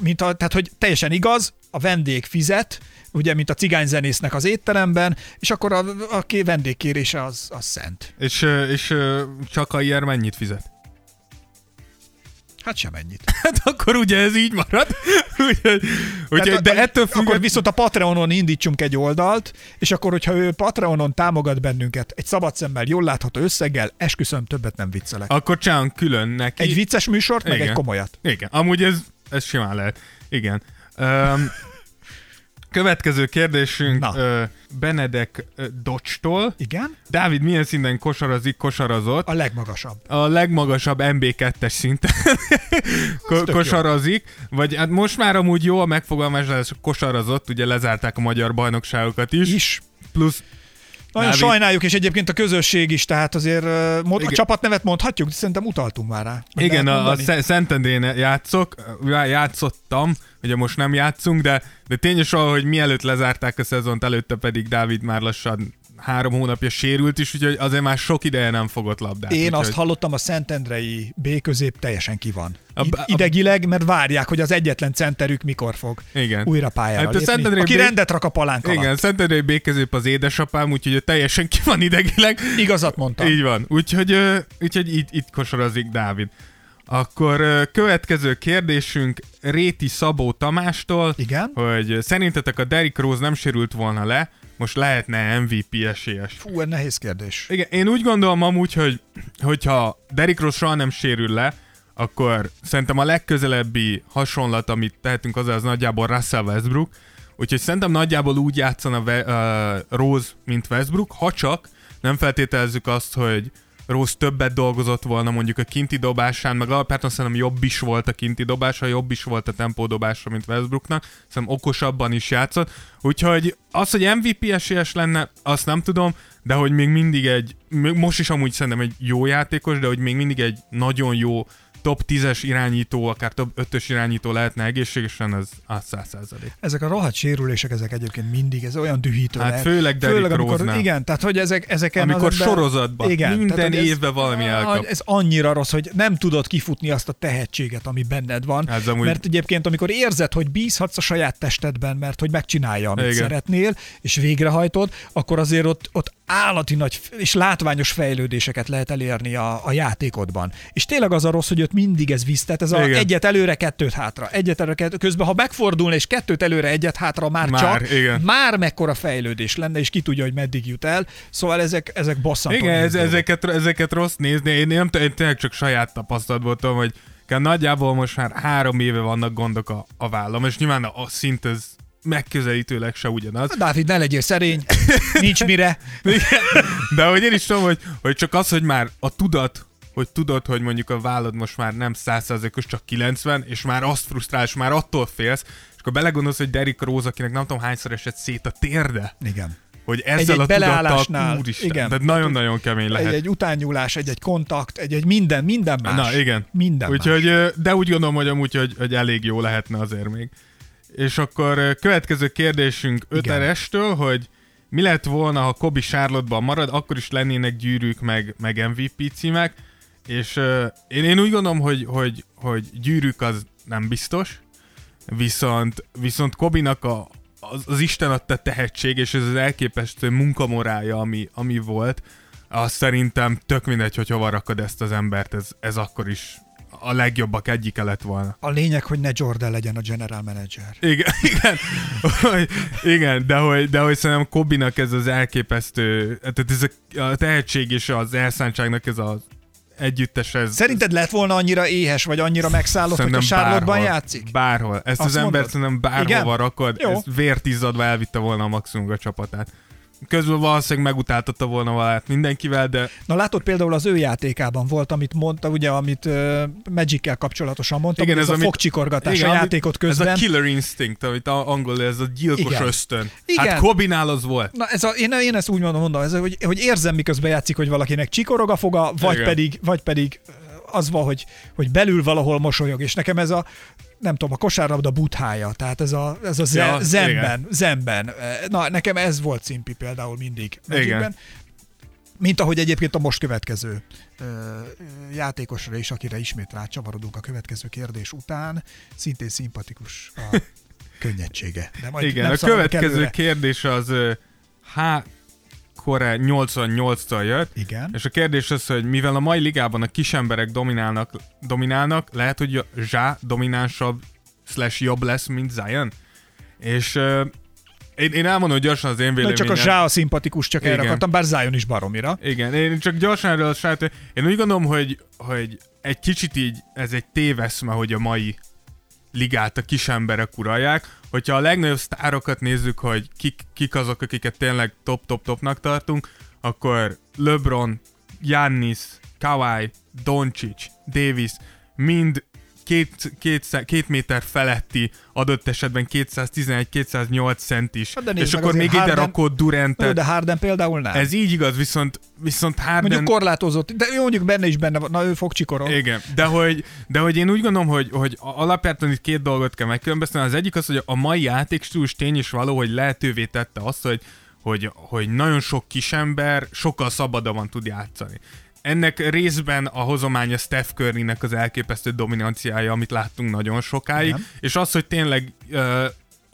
mint a, tehát, hogy teljesen igaz, a vendég fizet, ugye, mint a cigányzenésznek az étteremben, és akkor a, a ké- vendégkérése az, az szent. És, és csak a IR mennyit fizet? Hát sem ennyit. Hát akkor ugye ez így marad. Úgyhogy, Tehát de a- ettől Akkor függ, viszont a Patreonon indítsunk egy oldalt, és akkor, hogyha ő Patreonon támogat bennünket egy szabad szemmel, jól látható összeggel, esküszöm, többet nem viccelek. akkor csinálunk külön neki. Egy vicces műsort, meg Igen. egy komolyat. Igen, amúgy ez, ez simán lehet. Igen. Um, következő kérdésünk Na. Benedek Dodge-tól. Igen? Dávid milyen szinten kosarazik, kosarazott? A legmagasabb. A legmagasabb MB2-es szinten ko- tök jó. kosarazik, vagy hát most már amúgy jó a megfogalmazás, kosarazott, ugye lezárták a magyar bajnokságokat is, Is. plusz Nagyon Dávid- sajnáljuk, és egyébként a közösség is, tehát azért mond, a csapatnevet mondhatjuk, szerintem utaltunk már rá. Meg Igen, a, a Szentendrén játszok, já- játszottam, ugye most nem játszunk, de, de tényes az, hogy mielőtt lezárták a szezont, előtte pedig Dávid már lassan három hónapja sérült is, úgyhogy azért már sok ideje nem fogott labdát. Én úgyhogy... azt hallottam, a Szentendrei B közép teljesen ki van. A- a- idegileg, mert várják, hogy az egyetlen centerük mikor fog Igen. újra pályára Hát a. Szentendrei Aki B- rendet rak a palánk alatt. Igen, Szentendrei békezép az édesapám, úgyhogy teljesen ki van idegileg. Igazat mondtam. Így van. Úgyhogy, úgyhogy itt, itt kosarazik Dávid. Akkor következő kérdésünk Réti Szabó Tamástól, Igen? hogy szerintetek a Derrick Rose nem sérült volna le, most lehetne MVP esélyes? Fú, ez nehéz kérdés. Igen, én úgy gondolom amúgy, hogy hogyha Derrick Rose soha nem sérül le, akkor szerintem a legközelebbi hasonlat, amit tehetünk hozzá, az nagyjából Russell Westbrook. Úgyhogy szerintem nagyjából úgy játszana Ve- uh, Rose, mint Westbrook, ha csak nem feltételezzük azt, hogy Rose többet dolgozott volna mondjuk a kinti dobásán, meg alapvetően szerintem jobb is volt a kinti dobása, jobb is volt a tempódobása, mint Westbrooknak, szerintem okosabban is játszott. Úgyhogy az, hogy MVP esélyes lenne, azt nem tudom, de hogy még mindig egy, most is amúgy szerintem egy jó játékos, de hogy még mindig egy nagyon jó top 10-es irányító, akár top 5-ös irányító lehetne egészségesen, az az 100 Ezek a rohadt sérülések, ezek egyébként mindig, ez olyan dühítő Hát lehet. főleg Derrick főleg amikor, Rose-nál. Igen, tehát hogy ezek, ezeken Amikor az ember- sorozatban, minden tehát, hogy ez- évben valami elkap. Ez annyira rossz, hogy nem tudod kifutni azt a tehetséget, ami benned van. Ez amúgy- Mert egyébként, amikor érzed, hogy bízhatsz a saját testedben, mert hogy megcsinálja, amit Igen. szeretnél, és végrehajtod, akkor azért ott, ott állati nagy és látványos fejlődéseket lehet elérni a, a játékodban. És tényleg az a rossz, hogy ott mindig ez visz, tehát ez a Igen. egyet előre, kettőt hátra, egyet előre, kettőt. Közben, ha megfordulna és kettőt előre, egyet hátra, már, Már, csak, igen. már mekkora fejlődés lenne, és ki tudja, hogy meddig jut el. Szóval ezek, ezek bosszantó. Igen, ez, ezeket, ezeket rossz nézni. Én, nem, én tényleg csak saját tapasztalatból tudom, hogy kell nagyjából most már három éve vannak gondok a, a vállam, és nyilván a, a szint ez megközelítőleg se ugyanaz. Dávid, ne legyél szerény, nincs mire. De hogy én is tudom, hogy, hogy csak az, hogy már a tudat, hogy tudod, hogy mondjuk a vállad most már nem 100%-os, csak 90, és már azt frusztrál, és már attól félsz, és akkor belegondolsz, hogy Derrick Rose, akinek nem tudom hányszor esett szét a térde, Igen. hogy ezzel Egy-egy a tudattal, úristen, igen. tehát nagyon-nagyon kemény lehet. Egy-egy utánnyúlás, egy-egy kontakt, egy-egy minden, minden más. Na igen. Minden Úgyhogy, más. de úgy gondolom, hogy amúgy, hogy, hogy elég jó lehetne azért még. És akkor ö, következő kérdésünk. Öterestől, hogy mi lett volna, ha Kobi Charlotte-ban marad, akkor is lennének gyűrűk, meg, meg MVP címek, és uh, én, én úgy gondolom, hogy, hogy, hogy gyűrűk az nem biztos, viszont, viszont Kobinak a, az, az Isten adta tehetség, és ez az elképesztő munkamorája, ami, ami volt, az szerintem tök mindegy, hogy hova rakod ezt az embert, ez, ez akkor is a legjobbak egyike lett volna. A lényeg, hogy ne Jordan legyen a general manager. Igen, igen, hogy, igen de, hogy, de hogy szerintem Kobinak ez az elképesztő, tehát ez a, a tehetség és az elszántságnak ez az együttes, ez Szerinted lett volna annyira éhes, vagy annyira megszállott, hogy a Charlotte-ban játszik? Bárhol. Ezt Azt az embert mondod? szerintem bárhova Igen? rakod, Jó. ez vért izzadva elvitte volna a maximum a csapatát. Közben valószínűleg megutáltatta volna valát mindenkivel, de Na látod, például az ő játékában volt, amit mondta, ugye, amit uh, Magic-kel kapcsolatosan mondta, Igen, ez, ez a amit- fogcsikorgatás igen, a játékot közben. ez a killer instinct, amit angol, ez a gyilkos Igen. ösztön. Igen. Hát Kobinál az volt. Na, ez a, én, én ezt úgy mondom, mondom ez, hogy, hogy érzem, miközben játszik, hogy valakinek csikorog a foga, vagy Igen. pedig, vagy pedig az van, hogy, hogy belül valahol mosolyog, és nekem ez a nem tudom, a kosárlabda buthája, tehát ez a, ez a ze, Ja, zenben, igen. zenben. Na, nekem ez volt Cimpi például mindig. Igen. Mint ahogy egyébként a most következő ö, játékosra is, akire ismét rácsavarodunk a következő kérdés után, szintén szimpatikus a könnyedsége. De majd Igen, a következő előre. kérdés az ö, H. Kore 88-tal jött, Igen. és a kérdés az, hogy mivel a mai ligában a kis emberek dominálnak, dominálnak lehet, hogy Zsá dominánsabb slash jobb lesz, mint Zion? És ö, én, én elmondom gyorsan az én véleményem. csak a Zsá a szimpatikus, csak erre Igen. akartam, bár Zion is baromira. Igen, én csak gyorsan erről a saját, én úgy gondolom, hogy, hogy egy kicsit így ez egy téveszme, hogy a mai ligát a kis emberek uralják. Hogyha a legnagyobb sztárokat nézzük, hogy kik, kik azok, akiket tényleg top-top-topnak tartunk, akkor LeBron, Giannis, Kawhi, Doncic, Davis, mind két, két, két méter feletti, adott esetben 211-208 centis, Hát de és akkor még azért ide Harden- rakott Durantet. De Harden például nem. Ez így igaz, viszont, viszont Harden... Mondjuk korlátozott, de jó, mondjuk benne is benne van, na ő fog csikorol. Igen, de hogy, de hogy én úgy gondolom, hogy, hogy alapvetően itt két dolgot kell megkülönböztetni. Az egyik az, hogy a mai játékstílus tény is való, hogy lehetővé tette azt, hogy, hogy, hogy nagyon sok kisember sokkal szabadabban tud játszani. Ennek részben a hozománya Steph Currynek az elképesztő dominanciája, amit láttunk nagyon sokáig, Igen. és az, hogy tényleg ö,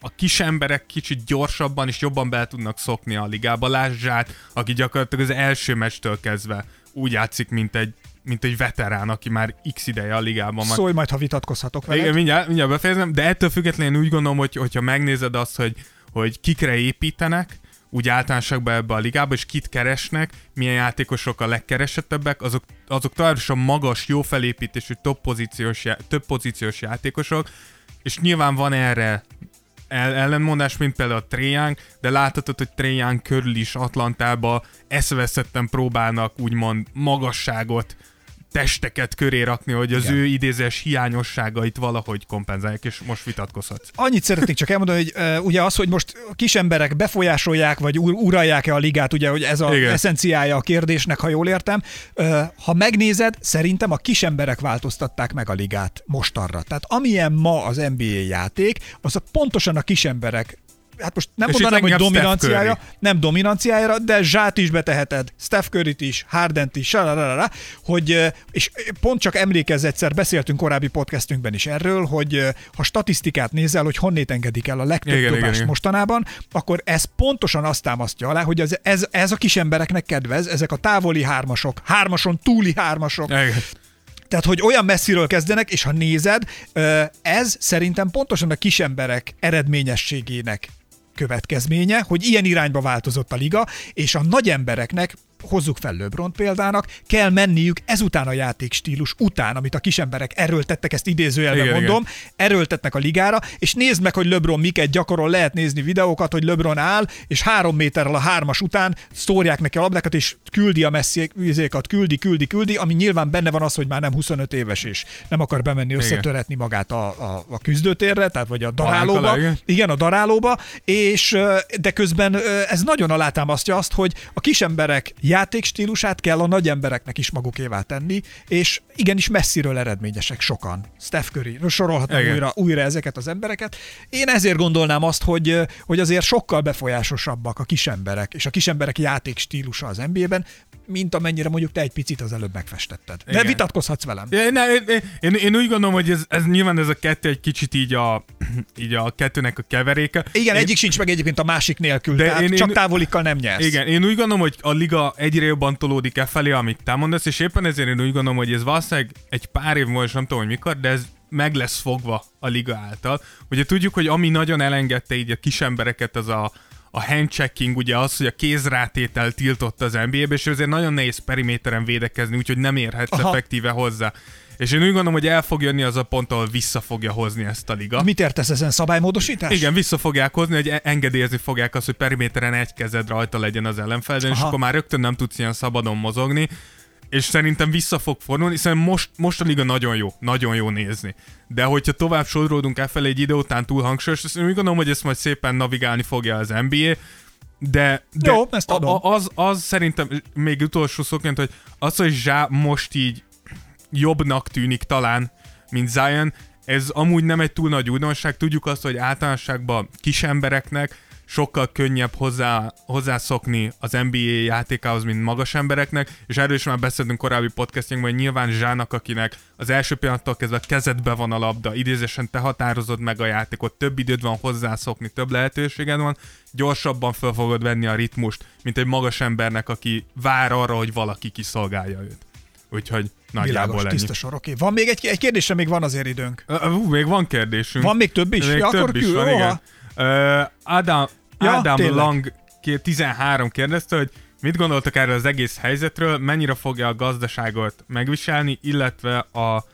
a kis emberek kicsit gyorsabban és jobban be tudnak szokni a ligába. Lásd aki gyakorlatilag az első meccstől kezdve úgy játszik, mint egy, mint egy veterán, aki már x ideje a ligában van. Szólj majd, ha vitatkozhatok veled. Igen, mindjárt, mindjárt befejezem, de ettől függetlenül úgy gondolom, hogy, hogyha megnézed azt, hogy, hogy kikre építenek, úgy általánosságban ebbe a ligába, és kit keresnek, milyen játékosok a legkeresettebbek, azok, azok továbbra magas, jó felépítésű, top pozíciós, több pozíciós játékosok, és nyilván van erre el- ellenmondás, mint például a Young, de láthatod, hogy Young körül is Atlantába eszeveszetten próbálnak úgymond magasságot, testeket köré rakni, hogy az Igen. ő idézés hiányosságait valahogy kompenzálják, és most vitatkozhatsz. Annyit szeretnék csak elmondani, hogy uh, ugye az, hogy most a kis emberek befolyásolják, vagy ur- uralják-e a ligát, ugye, hogy ez a Igen. eszenciája a kérdésnek, ha jól értem. Uh, ha megnézed, szerintem a kis emberek változtatták meg a ligát mostanra. Tehát amilyen ma az NBA játék, az a pontosan a kis emberek Hát most nem És mondanám, hogy dominanciája, nem dominanciájára, de Zsát is beteheted, Steph curry is, Hardent is, salalala, hogy, és pont csak emlékezz egyszer, beszéltünk korábbi podcastünkben is erről, hogy ha statisztikát nézel, hogy honnét engedik el a legtöbb Igen, dobást igen, mostanában, akkor ez pontosan azt támasztja alá, hogy ez, ez, ez a kis embereknek kedvez, ezek a távoli hármasok, hármason túli hármasok, Igen. tehát, hogy olyan messziről kezdenek, és ha nézed, ez szerintem pontosan a kisemberek eredményességének következménye, hogy ilyen irányba változott a liga, és a nagy embereknek hozzuk fel LeBron példának, kell menniük ezután a játékstílus után, amit a kisemberek erőltettek, ezt idézőjelben Igen, mondom, erőltetnek a ligára, és nézd meg, hogy LeBron miket gyakorol, lehet nézni videókat, hogy LeBron áll, és három méterrel a hármas után szórják neki a labdákat, és küldi a messzékat, küldi, küldi, küldi, ami nyilván benne van az, hogy már nem 25 éves, és nem akar bemenni összetöretni magát a, a, a küzdőtérre, tehát vagy a darálóba. Igen. Igen, a darálóba, és de közben ez nagyon alátámasztja azt, hogy a kisemberek játékstílusát kell a nagy embereknek is magukévá tenni, és igenis messziről eredményesek sokan. Steph Curry, sorolhatnám Igen. újra, újra ezeket az embereket. Én ezért gondolnám azt, hogy, hogy azért sokkal befolyásosabbak a kisemberek, és a kisemberek játékstílusa az NBA-ben, mint amennyire mondjuk te egy picit az előbb megfestetted. De Igen. vitatkozhatsz velem. Ne, én, én, én, úgy gondolom, hogy ez, ez nyilván ez a kettő egy kicsit így a, így a kettőnek a keveréke. Igen, én, egyik sincs meg egyébként a másik nélkül, De tehát én- csak én- távolikkal nem nyersz. Igen, én úgy gondolom, hogy a liga egyre jobban tolódik e felé, amit te mondasz, és éppen ezért én úgy gondolom, hogy ez valószínűleg egy pár év múlva, és nem tudom, hogy mikor, de ez meg lesz fogva a liga által. Ugye tudjuk, hogy ami nagyon elengedte így a kis embereket, az a, a handchecking, ugye az, hogy a kézrátétel tiltott az NBA-be, és ezért nagyon nehéz periméteren védekezni, úgyhogy nem érhetsz Aha. effektíve hozzá. És én úgy gondolom, hogy el fog jönni az a pont, ahol vissza fogja hozni ezt a liga. Mit értesz ezen szabálymódosítás? Igen, vissza fogják hozni, hogy engedélyezni fogják azt, hogy periméteren egy kezed rajta legyen az ellenfeleden, és Aha. akkor már rögtön nem tudsz ilyen szabadon mozogni, és szerintem vissza fog fordulni, hiszen most, most a liga nagyon jó, nagyon jó nézni. De hogyha tovább sodródunk e felé egy idő után túl hangsúlyos, azt úgy gondolom, hogy ezt majd szépen navigálni fogja az NBA, de, de Jó, ezt adom. a- az, az szerintem még utolsó szóként, hogy az, hogy Zsá most így jobbnak tűnik talán, mint Zion, ez amúgy nem egy túl nagy újdonság. Tudjuk azt, hogy általánosságban kis embereknek sokkal könnyebb hozzá, hozzászokni az NBA játékához, mint magas embereknek, és erről is már beszéltünk korábbi podcastjunkban, hogy nyilván Zsának, akinek az első pillanattól kezdve a kezedbe van a labda, idézésen te határozod meg a játékot, több időd van hozzászokni, több lehetőséged van, gyorsabban fel fogod venni a ritmust, mint egy magas embernek, aki vár arra, hogy valaki kiszolgálja őt. Úgyhogy nagyjából Világos, ennyi. tiszta sor. Oké. Van még egy, egy kérdésre, még van azért időnk. Ö, Hú, még van kérdésünk. Van még több is? Még Ja, több akkor is kül, van, oha. igen. Ö, Adam, Ja, Adam tényleg. Lang ké- 13 kérdezte, hogy mit gondoltak erről az egész helyzetről, mennyire fogja a gazdaságot megviselni, illetve a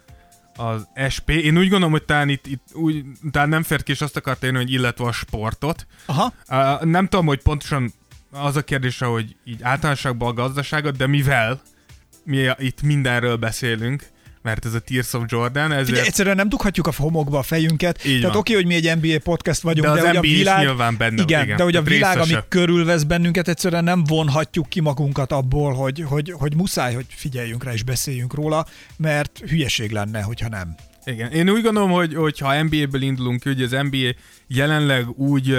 az SP. Én úgy gondolom, hogy talán itt, itt úgy, talán nem fért ki, és azt akart érni, hogy illetve a sportot. Aha. Uh, nem tudom, hogy pontosan az a kérdése, hogy így általánosságban a gazdaságot, de mivel mi itt mindenről beszélünk, mert ez a Tears of Jordan, ezért... Ugye egyszerűen nem dughatjuk a homokba a fejünket. Így Tehát oké, hogy mi egy NBA podcast vagyunk, De de, az hogy a NBA is világ, nyilván benne- igen, igen, de hogy a világ, ami részese. körülvesz bennünket, egyszerűen nem vonhatjuk ki magunkat abból, hogy, hogy, hogy muszáj, hogy figyeljünk rá és beszéljünk róla, mert hülyeség lenne, hogyha nem. Igen, én úgy gondolom, hogy, hogy ha NBA-ből indulunk ki, hogy az NBA jelenleg úgy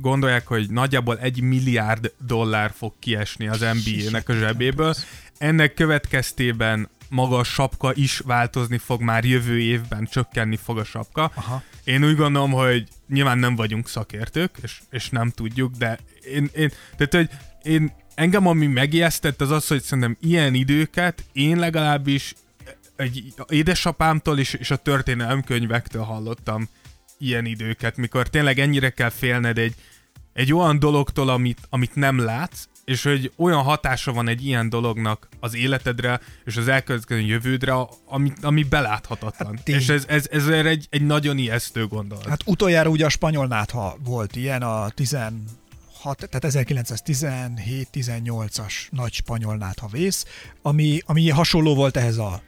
gondolják, hogy nagyjából egy milliárd dollár fog kiesni az NBA-nek a zsebéből. Ennek következtében maga a sapka is változni fog, már jövő évben csökkenni fog a sapka. Aha. Én úgy gondolom, hogy nyilván nem vagyunk szakértők, és, és nem tudjuk, de én, én tehát, hogy én, engem ami megijesztett az az, hogy szerintem ilyen időket én legalábbis egy édesapámtól és, és a történelemkönyvektől hallottam ilyen időket, mikor tényleg ennyire kell félned egy, egy olyan dologtól, amit, amit nem látsz, és hogy olyan hatása van egy ilyen dolognak az életedre és az elkövetkező jövődre, ami, ami beláthatatlan. Hát tény. és ez, ez, ez egy, egy nagyon ijesztő gondolat. Hát utoljára ugye a spanyol nátha volt ilyen, a 16, tehát 1917-18-as nagy spanyol nátha vész, ami, ami hasonló volt ehhez a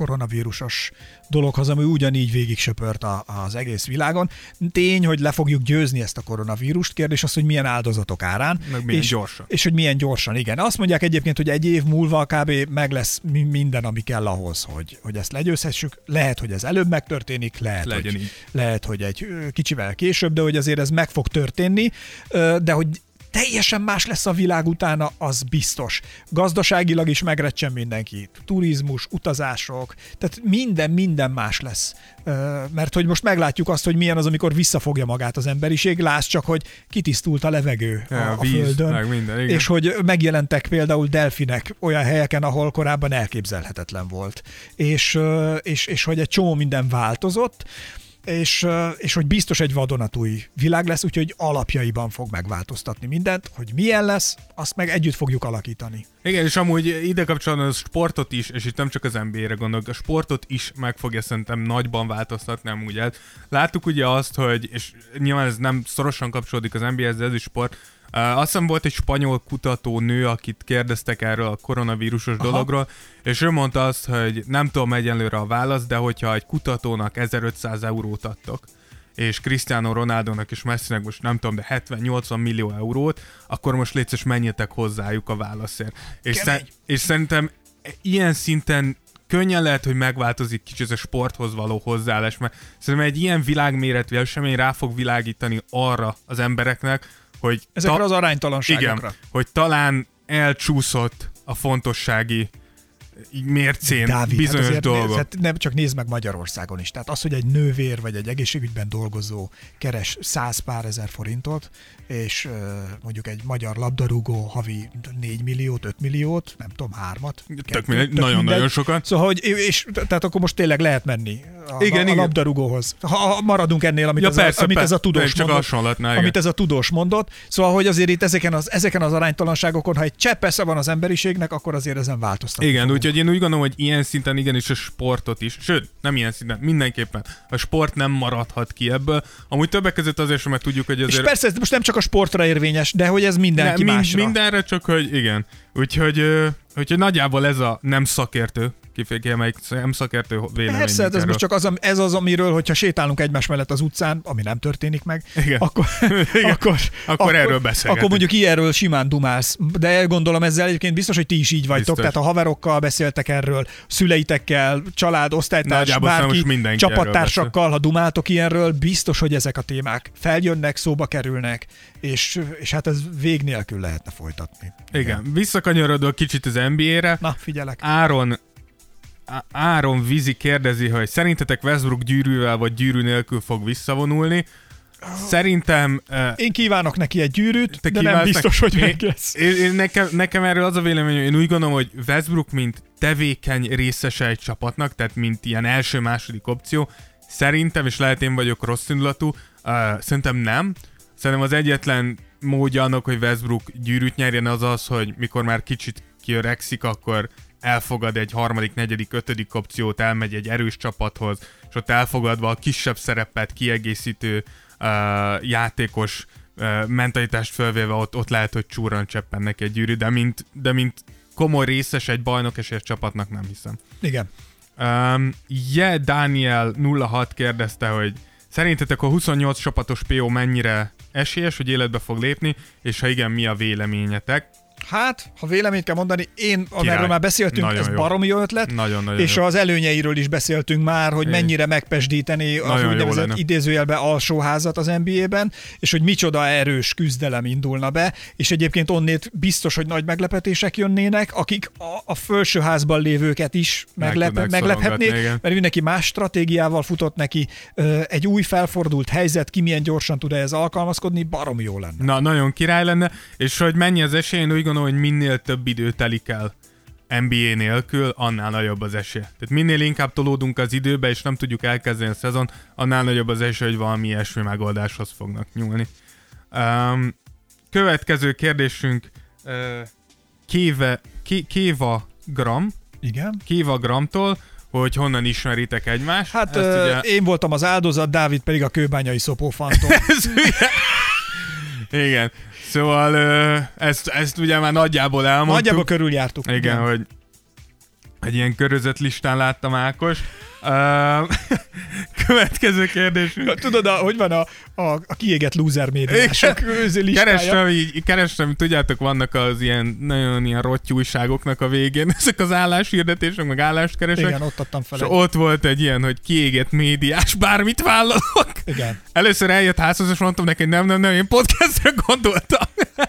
koronavírusos dologhoz, ami ugyanígy végig söpört a, az egész világon. Tény, hogy le fogjuk győzni ezt a koronavírust, kérdés az, hogy milyen áldozatok árán. Meg milyen és, gyorsan. És hogy milyen gyorsan, igen. Azt mondják egyébként, hogy egy év múlva kb. meg lesz mi- minden, ami kell ahhoz, hogy, hogy ezt legyőzhessük. Lehet, hogy ez előbb megtörténik, lehet, Legyen hogy, így. lehet, hogy egy kicsivel később, de hogy azért ez meg fog történni, de hogy teljesen más lesz a világ utána, az biztos. Gazdaságilag is megrecsen mindenki. Turizmus, utazások, tehát minden, minden más lesz. Mert hogy most meglátjuk azt, hogy milyen az, amikor visszafogja magát az emberiség. Láss csak, hogy kitisztult a levegő a, Ja, a víz, Földön. meg minden, igen. és hogy megjelentek például delfinek olyan helyeken, ahol korábban elképzelhetetlen volt. És, és, és hogy egy csomó minden változott, és, és hogy biztos egy vadonatúj világ lesz, úgyhogy alapjaiban fog megváltoztatni mindent, hogy milyen lesz, azt meg együtt fogjuk alakítani. Igen, és amúgy ide kapcsolatban a sportot is, és itt nem csak az NBA-re gondolok, a sportot is meg fogja szerintem nagyban változtatni amúgy. Láttuk ugye azt, hogy, és nyilván ez nem szorosan kapcsolódik az NBA-hez, de ez is sport, azt hiszem volt egy spanyol kutató nő, akit kérdeztek erről a koronavírusos Aha. dologról, és ő mondta azt, hogy nem tudom egyenlőre a választ, de hogyha egy kutatónak 1500 eurót adtok, és Cristiano Ronaldonak és Messinek most nem tudom, de 70-80 millió eurót, akkor most létszes menjetek hozzájuk a válaszért. És, szer- és szerintem ilyen szinten könnyen lehet, hogy megváltozik kicsit a sporthoz való hozzáállás, mert szerintem egy ilyen világméretű esemény rá fog világítani arra az embereknek, hogy Ezekre az aránytalanságokra. igen, hogy talán elcsúszott a fontossági így mércén Dávid, bizonyos hát dolgok. Hát nem csak nézd meg Magyarországon is. Tehát az, hogy egy nővér vagy egy egészségügyben dolgozó keres száz pár ezer forintot, és mondjuk egy magyar labdarúgó havi 4 milliót, 5 milliót, nem tudom, hármat. mindegy, nagyon-nagyon sokat. Szóval, hogy, és tehát akkor most tényleg lehet menni a, Igen, a, a igen. labdarúgóhoz. Ha, maradunk ennél, amit, Ja, ez, persze, a, amit ez a persze. tudós Csak mondott, hasonlatnál, amit ez a tudós mondott. Szóval, hogy azért itt ezeken az, ezeken az aránytalanságokon, ha egy csepp esze van az emberiségnek, akkor azért ezen változtatni Igen, fogunk. Úgyhogy én úgy gondolom, hogy ilyen szinten igenis a sportot is, sőt, nem ilyen szinten, mindenképpen a sport nem maradhat ki ebből. Amúgy többek között azért mert tudjuk, hogy És azért... persze ez most nem csak a sportra érvényes, de hogy ez mindenki Ne, mind, másra. mindenre, csak hogy igen. Úgyhogy, úgyhogy nagyjából ez a nem szakértő, kifejeződik, nem szakértő vélemény. Persze, hát ez most csak az, ez az, amiről, hogyha sétálunk egymás mellett az utcán, ami nem történik meg, Igen. akkor, Igen. akkor, Akkor erről beszélgetünk. Akkor mondjuk ilyenről simán dumálsz. De gondolom ezzel egyébként biztos, hogy ti is így vagytok. Biztos. Tehát a haverokkal beszéltek erről, szüleitekkel, család, osztálytárs, bárki, csapattársakkal, ha dumáltok ilyenről, biztos, hogy ezek a témák feljönnek, szóba kerülnek, és, és hát ez vég nélkül lehetne folytatni. Igen, visszakanyarodok kicsit az NBA-re. Na, figyelek. Áron Áron Vizi kérdezi, hogy szerintetek Westbrook gyűrűvel vagy gyűrű nélkül fog visszavonulni. Szerintem uh, Én kívánok neki egy gyűrűt, te de nem biztos, neki- hogy meg lesz. Én, én nekem, nekem erről az a véleményem, én úgy gondolom, hogy Westbrook mint tevékeny részese egy csapatnak, tehát mint ilyen első-második opció, szerintem, és lehet én vagyok rossz indulatú, uh, szerintem nem. Szerintem az egyetlen módja annak, hogy Westbrook gyűrűt nyerjen, az az, hogy mikor már kicsit kiöregszik, akkor elfogad egy harmadik, negyedik, ötödik opciót, elmegy egy erős csapathoz, és ott elfogadva a kisebb szerepet kiegészítő uh, játékos uh, mentalitást fölvéve ott, ott lehet, hogy csúran cseppennek egy gyűrű, de mint, de mint komoly részes egy bajnok esélyes csapatnak nem hiszem. Igen. Um, Je Daniel 06 kérdezte, hogy szerintetek a 28 csapatos PO mennyire esélyes, hogy életbe fog lépni, és ha igen, mi a véleményetek? Hát, ha véleményt kell mondani, én, amiről már beszéltünk, Nagyon ez jó. baromi jó ötlet, Nagyon-nagyon és jó. az előnyeiről is beszéltünk már, hogy mennyire megpesdíteni az Nagyon úgynevezett idézőjelbe alsóházat az NBA-ben, és hogy micsoda erős küzdelem indulna be, és egyébként onnét biztos, hogy nagy meglepetések jönnének, akik a, a felsőházban lévőket is Meg meglep, meglephetnék, igen. mert mindenki más stratégiával futott neki, egy új felfordult helyzet, ki milyen gyorsan tud ehhez alkalmazkodni, baromi jó lenne. Na, nagyon király lenne, és hogy mennyi az esély, én úgy gondolom, hogy minél több idő telik el NBA nélkül, annál nagyobb az esély. Tehát minél inkább tolódunk az időbe, és nem tudjuk elkezdeni a szezon, annál nagyobb az esély, hogy valami ilyesmi megoldáshoz fognak nyúlni. Um, következő kérdésünk uh, Kéve, Ké, Kéva Gram, Igen. Kéva Gramtól, hogy honnan ismeritek egymást. Hát Ezt ö, ugye- én voltam az áldozat, Dávid pedig a kőbányai szopófantom. Ez ugye- Igen. Szóval ezt, ezt ugye már nagyjából elmondtuk. Nagyjából körüljártuk. Igen, hogy egy ilyen körözött listán láttam Ákos. Uh, következő kérdésünk. Tudod, a, hogy van a, a, a kiégett loser médiások? Kerestem, így, kerestem, tudjátok, vannak az ilyen nagyon ilyen rotty újságoknak a végén, ezek az álláshirdetések, meg állást keresek. Igen, ott adtam fel. és egy- ott volt egy ilyen, hogy kiégett médiás, bármit vállalok. Igen. Először eljött házhoz, és mondtam neki, nem, nem, nem, én podcastre gondoltam.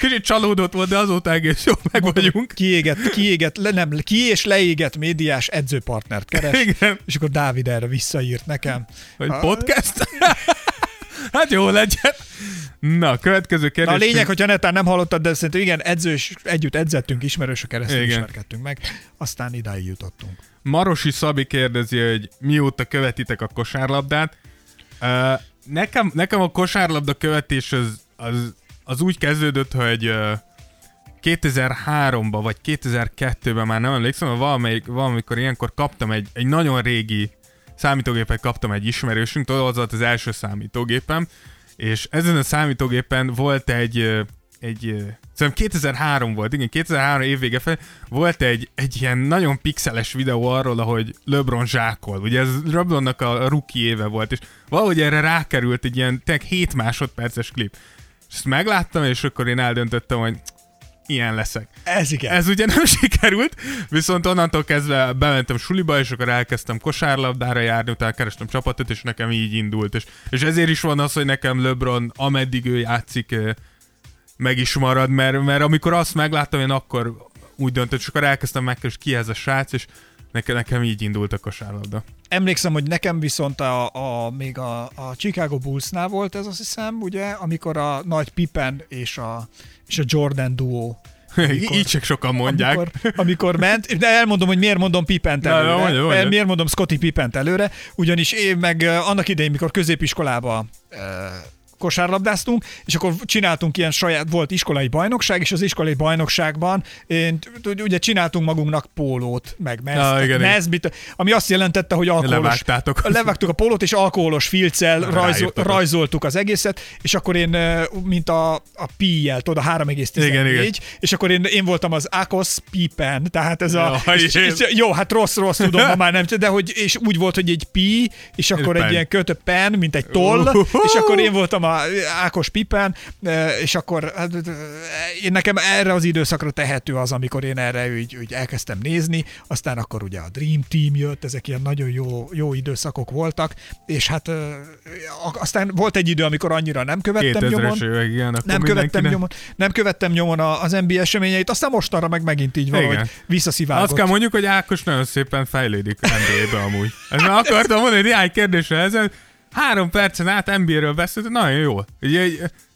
Kicsit csalódott volt, de azóta egész jó meg vagyunk. Kiégett, kiégett, le, nem, ki és leégett médiás edzőpartnert keres. Igen. És akkor Dávid erre visszaírt nekem. Hogy podcast? hát jó legyen. Na, következő Na kérdés. a lényeg, hogyha netán nem hallottad, de szerintem igen, edzős, együtt edzettünk, ismerősök keresztül Igen. ismerkedtünk meg, aztán idáig jutottunk. Marosi Szabi kérdezi, hogy mióta követitek a kosárlabdát. Uh, nekem, nekem a kosárlabda követés az, az, az úgy kezdődött, hogy uh, 2003-ban vagy 2002-ben már nem emlékszem, valamelyik, valamikor ilyenkor kaptam egy, egy nagyon régi számítógépet kaptam egy ismerősünktől, az volt az első számítógépem, és ezen a számítógépen volt egy, egy szerintem 2003 volt, igen, 2003 évvége fel, volt egy, egy ilyen nagyon pixeles videó arról, ahogy LeBron zsákol. Ugye ez LeBronnak a rookie éve volt, és valahogy erre rákerült egy ilyen tényleg 7 másodperces klip. És ezt megláttam, és akkor én eldöntöttem, hogy ilyen leszek. Ez igen. Ez ugye nem sikerült, viszont onnantól kezdve bementem suliba, és akkor elkezdtem kosárlabdára járni, utána kerestem csapatot, és nekem így indult. És, és ezért is van az, hogy nekem LeBron, ameddig ő játszik, meg is marad, mert, mert amikor azt megláttam, én akkor úgy döntött, és akkor elkezdtem megkeresni, ki ez a srác, és nekem, nekem így indult a kosárlabda. Emlékszem, hogy nekem viszont a, a, még a, a Chicago Bullsnál volt ez azt hiszem, ugye, amikor a nagy Pippen és a, és a Jordan duó Amikor- így csak sokan mondják. Amikor, amikor ment, de elmondom, hogy miért mondom Pippent Na, előre. mondja, mondja. Miért mondom Scotty Pippent előre, ugyanis én meg eh, annak idején, mikor középiskolába eh, kosárlabdáztunk, és akkor csináltunk ilyen saját, volt iskolai bajnokság, és az iskolai bajnokságban én, ugye csináltunk magunknak pólót, meg Ja, mezbit, ami azt jelentette, hogy alkoholos, Levágtátok. levágtuk a pólót, és alkoholos filccel rajzol, rajzoltuk az egészet, és akkor én, mint a, a pi-jel, tudod, a 3,14, Igen, igen. és akkor én, én voltam az Akos Pippen, tehát ez a... Jaj, és, és, jó, hát rossz-rossz tudom, ma már nem, de hogy, és úgy volt, hogy egy pi, és akkor egy pen. ilyen kötö pen, mint egy toll, Uhuhu. és akkor én voltam a Ákos Pippen, eh, és akkor hát, én nekem erre az időszakra tehető az, amikor én erre úgy, úgy elkezdtem nézni, aztán akkor ugye a Dream Team jött, ezek ilyen nagyon jó, jó időszakok voltak, és hát aztán volt egy idő, amikor annyira nem követtem nyomon, 2000-es évek, igen, akkor nem követtem, nyomon, nem követtem nyomon a- az NBA eseményeit, aztán mostanra meg megint így valahogy Igen. visszaszivárgott. Azt kell mondjuk, hogy Ákos nagyon szépen fejlődik NBA-be amúgy. Ezt már akartam mondani, néhány kérdésre ezen. Három percen át NBA-ről beszélt, nagyon jó. Ugye,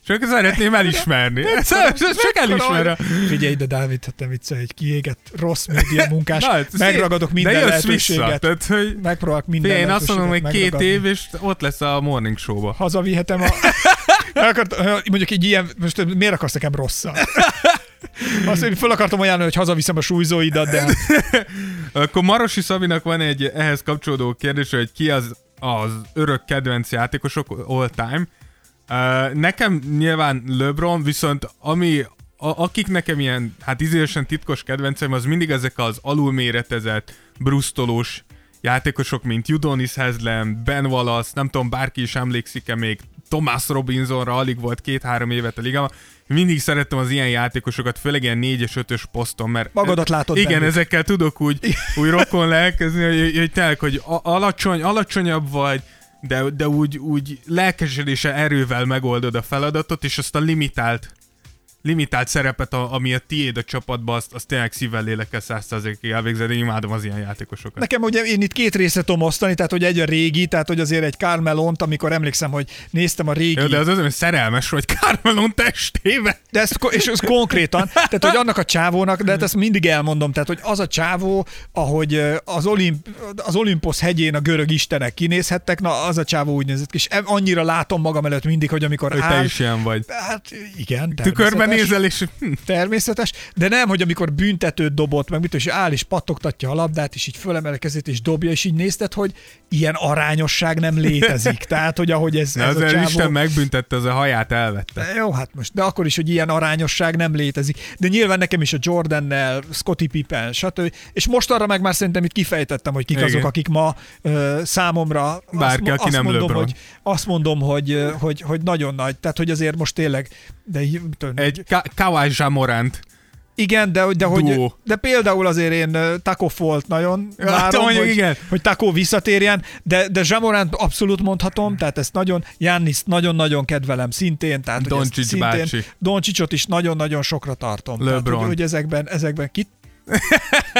csak szeretném elismerni. Ezt csak elismerem. Figyelj ide, Dávid, hát te vicce, egy kiégett rossz média munkás, Na, megragadok de minden lehetőséget. Vissza, tehát, hogy Megpróbálok minden én azt mondom, hogy két év, és ott lesz a Morning Show-ba. Hazavihetem a... Akart, mondjuk egy ilyen, most miért akarsz nekem rosszat? Azt én föl akartam ajánlani, hogy hazaviszem a súlyzóidat, de Akkor Marosi Szabinak van egy ehhez kapcsolódó kérdés, hogy ki az az örök kedvenc játékosok all time. Nekem nyilván LeBron, viszont ami a, akik nekem ilyen, hát izélesen titkos kedvencem, az mindig ezek az alulméretezett, brusztolós játékosok, mint Udonis Haslem, Ben Wallace, nem tudom, bárki is emlékszik-e még Thomas Robinsonra, alig volt két-három évet a ligában. Mindig szerettem az ilyen játékosokat, főleg ilyen 4-es, 5-ös poszton, mert... Magadat látod Igen, bennük. ezekkel tudok úgy, úgy rokon lelkezni, hogy, hogy tényleg, hogy alacsony, alacsonyabb vagy, de, de úgy, úgy lelkesedése erővel megoldod a feladatot, és azt a limitált limitált szerepet, a, ami a tiéd a csapatban, azt, azt tényleg szívvel lélekkel százszerzékig elvégzed, én imádom az ilyen játékosokat. Nekem ugye én itt két részre tudom osztani, tehát hogy egy a régi, tehát hogy azért egy Carmelont, amikor emlékszem, hogy néztem a régi... Jó, de az az, hogy szerelmes vagy Carmelon testébe. De ez, ko- és ez konkrétan, tehát hogy annak a csávónak, de hát ezt mindig elmondom, tehát hogy az a csávó, ahogy az, Olimp, az Olympos hegyén a görög istenek kinézhettek, na az a csávó úgy nézett ki, és annyira látom magam előtt mindig, hogy amikor Hogy áll, te is ilyen vagy. Hát igen, Tükörben. Nézel, és hm, Természetes, de nem, hogy amikor büntetőt dobott, meg mit, és áll és pattogtatja a labdát, és így fölemel a kezét, és dobja, és így nézted, hogy ilyen arányosság nem létezik. Tehát, hogy ahogy ez, de ez a csávó... Isten megbüntette, az a haját elvette. Jó, hát most, de akkor is, hogy ilyen arányosság nem létezik. De nyilván nekem is a Jordannel, Scotty Pippen, stb. És most arra meg már szerintem itt kifejtettem, hogy kik Igen. azok, akik ma ö, számomra Bárki, azt, aki nem mondom, LeBron. hogy, azt mondom, hogy, hogy, hogy nagyon nagy. Tehát, hogy azért most tényleg, de Egy Ka- Kawhi Jamorant. igen, de, de, hogy, de például azért én Taco Folt nagyon Ja, várom, mondjuk, hogy, igen. hogy Taco visszatérjen, de, de Zsamorant abszolút mondhatom, tehát ezt nagyon, Jannis nagyon-nagyon kedvelem szintén, tehát Doncic szintén, bácsi. Doncsicsot is nagyon-nagyon sokra tartom. Tehát, LeBron. hogy, hogy ezekben, ezekben kit?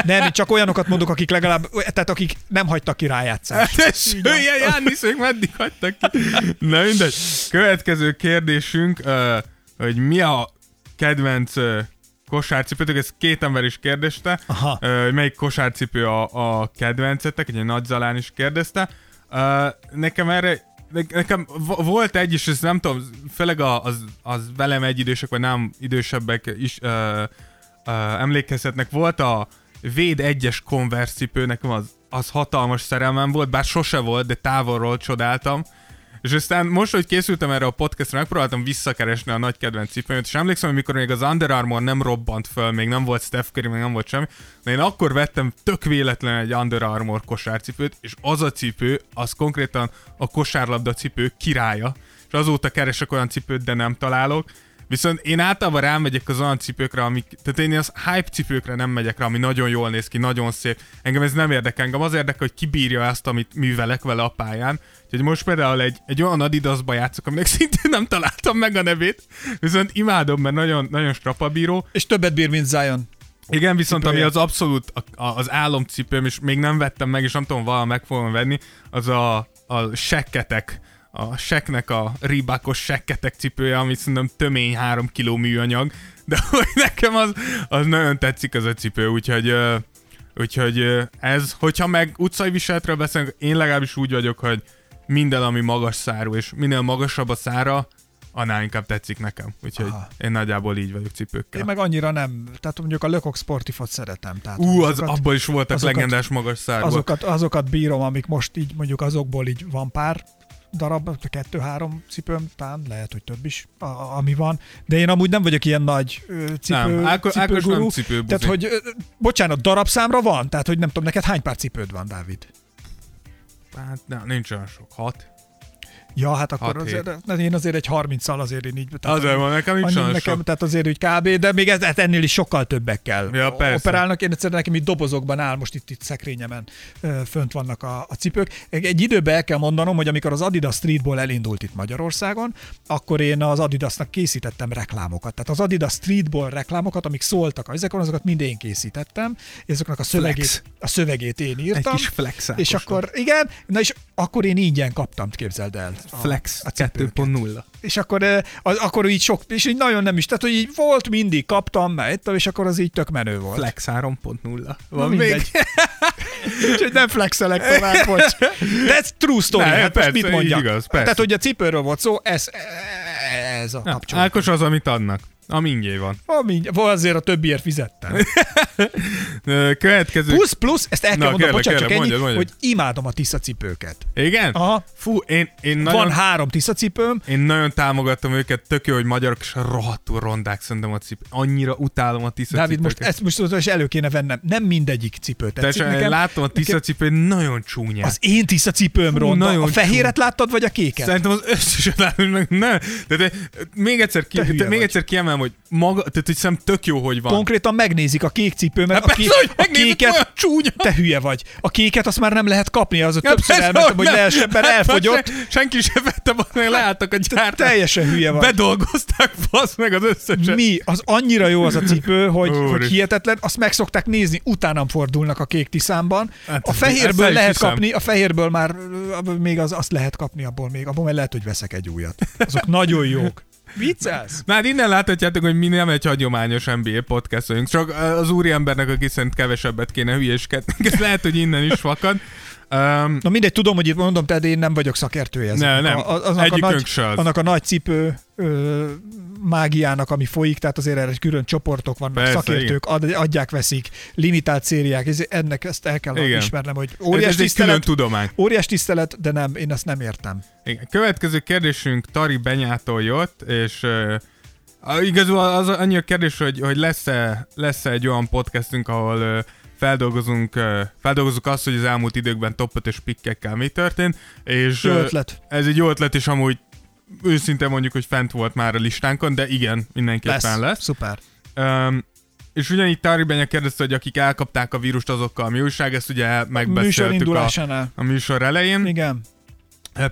Nem, csak olyanokat mondok, akik legalább, tehát akik nem hagytak ki rájátszást. Tesséje, Jánisz, még meddig hagytak ki? Na mindegy. Következő kérdésünk, hogy mi a kedvenc kosárcipőtök, ez két ember is kérdezte, Aha. hogy melyik kosárcipő a, a kedvencetek, egy Nagy Zalán is kérdezte. Nekem erre ne- Nekem vo- volt egy is, ezt nem tudom, főleg az, az velem egy idősek, vagy nem idősebbek is ö, ö, emlékezhetnek. Volt a Véd 1-es Converse cipő, nekem az, az hatalmas szerelmem volt, bár sose volt, de távolról csodáltam. És aztán most, hogy készültem erre a podcastra, megpróbáltam visszakeresni a nagy kedvenc cipőmet, és emlékszem, hogy mikor még az Under Armour nem robbant föl, még nem volt Steph Curry, még nem volt semmi, de én akkor vettem tök véletlen egy Under Armour kosárcipőt, és az a cipő, az konkrétan a kosárlabda cipő királya, és azóta keresek olyan cipőt, de nem találok. Viszont én általában rámegyek az olyan cipőkre, amik, tehát én az hype cipőkre nem megyek rá, ami nagyon jól néz ki, nagyon szép. Engem ez nem érdekel, engem az érdekel, hogy kibírja ezt, amit művelek vele a pályán. Úgyhogy most például egy, egy olyan Adidasba játszok, aminek szintén nem találtam meg a nevét, viszont imádom, mert nagyon, nagyon strapabíró. És többet bír, mint Zion. Igen, viszont ami Cipője. az abszolút a, a, az álomcipőm, és még nem vettem meg, és nem tudom, vala meg fogom venni, az a, a sekketek, a seknek a ribákos sekketek cipője, ami szerintem tömény 3 kiló műanyag, de hogy nekem az, az nagyon tetszik az a cipő, úgyhogy, úgyhogy ez, hogyha meg utcai viseletről beszélünk, én legalábbis úgy vagyok, hogy minden, ami magas szárú, és minél magasabb a szára, annál inkább tetszik nekem. Úgyhogy Aha. én nagyjából így vagyok cipőkkel. Én meg annyira nem, tehát mondjuk a Lökok Sportifot szeretem. Tehát Ú, az, azokat, abban is voltak azokat- legendás magas szárból. azokat, azokat bírom, amik most így mondjuk azokból így van pár darab, kettő-három cipőm, talán lehet, hogy több is, a, ami van. De én amúgy nem vagyok ilyen nagy cipő, nem, Ákos, Ákos cipőgurú. nem cipőbuzi. Tehát, hogy, bocsánat, darabszámra van? Tehát, hogy nem tudom, neked hány pár cipőd van, Dávid? Hát nem, nincs olyan sok. Hat. Ja, hát akkor Hat, azért, én azért egy 30-szal azért én így... tehát Azért van, nekem olyan nekem, sok. tehát azért úgy kb, de még ez, hát ennél is sokkal többekkel Ja, persze. operálnak. Én egyszerűen nekem itt dobozokban áll, most itt, itt szekrényemen fönt vannak a, a cipők. Egy, egy időben el kell mondanom, hogy amikor az Adidas Streetball elindult itt Magyarországon, akkor én az Adidasnak készítettem reklámokat. Tehát az Adidas Streetball reklámokat, amik szóltak ezekon, azokat mind én készítettem, és azoknak a szövegét, a szövegét én írtam. flex és akkor, igen, na és akkor én ingyen kaptam, képzeld el. Flex a cipőket. 2.0. És akkor, az, akkor így sok, és így nagyon nem is, tehát hogy így volt mindig, kaptam, mert és akkor az így tök menő volt. Flex 3.0. Na, Van mindegy. még? Úgyhogy nem flexelek tovább, bocs. De ez true story, Ne, hát most persze, mit mondjak? igaz, persze. Tehát, hogy a cipőről volt szó, ez, ez a Na, kapcsolat. Ákos az, amit adnak. Ami ingyen van. Ami, azért a többiért fizettem. Következő... Plusz, plusz, ezt el kell Na, mondanom, kérlek, bocsánat, csak kérlek, ennyi, mondjad, mondjad. hogy imádom a tiszacipőket. Igen? Aha. Fú, én, én nagyon... Van három tiszacipőm, Én nagyon támogattam őket, tök jó, hogy magyarok és rohadtul rondák szerintem a cipő. Annyira utálom a tisza Dávid, most ezt most tudod, és elő kéne vennem. Nem mindegyik cipő tetszik én nekem. látom a tisza cipő, nagyon csúnya. Az én tiszacipőm ronda. nagyon A fehéret láttad, vagy a kéket? Szerintem az összeset látom, meg nem. De, de, még egyszer, ki, Te te, még egyszer kiemelem, hogy maga, tehát hogy szerintem tök jó, hogy van. Konkrétan megnézik a kék cipőmet. Hát a, ké- persze, hogy a kéket, csúnya. te hülye vagy. A kéket azt már nem lehet kapni, az Ja, többször persze, elmentem, hogy nem. lehessen, mert Hát elfogyott. Se, senki sem vette, meg leálltak a gyártás. Teljesen hülye vagy. Bedolgozták, fasz meg az összeset. Mi? Az annyira jó az a cipő, hogy, Úristen. hogy hihetetlen, azt meg szokták nézni, utánam fordulnak a kék tiszámban. Hát a fehérből lehet hiszem. kapni, a fehérből már még az, azt lehet kapni abból még, abból már lehet, hogy veszek egy újat. Azok nagyon jók. Viccelsz? Hát innen láthatjátok, hogy mi nem egy hagyományos NBA podcast vagyunk, csak az úriembernek, aki szerint kevesebbet kéne hülyéskedni, ez lehet, hogy innen is fakad. Um, Na mindegy, tudom, hogy itt mondom, tehát én nem vagyok szakértője. Ne, nem. A, a- aznak, a nagy, annak a nagy cipő ö, mágiának, ami folyik, tehát azért erre külön csoportok vannak, Persze, szakértők ad, adják, veszik, limitált szériák, ez, ennek ezt el kell Igen. ismernem, hogy ez, óriás ez külön tisztelet, tudomány. óriás tisztelet, de nem, én ezt nem értem. Igen. Következő kérdésünk Tari Benyától jött, és uh, igazából az annyi a kérdés, hogy, hogy lesz-e, lesz-e egy olyan podcastünk, ahol uh, feldolgozunk, feldolgozunk azt, hogy az elmúlt időkben top 5-ös pikkekkel mi történt, és Jó ötlet. ez egy jó ötlet, és amúgy őszintén mondjuk, hogy fent volt már a listánkon, de igen, mindenképpen Lesz. lesz. Szuper. Um, és ugyanígy Tari Benya kérdezte, hogy akik elkapták a vírust, azokkal mi újság, ezt ugye Műsor megbeszéltük a, indulásánál. a műsor elején. Igen.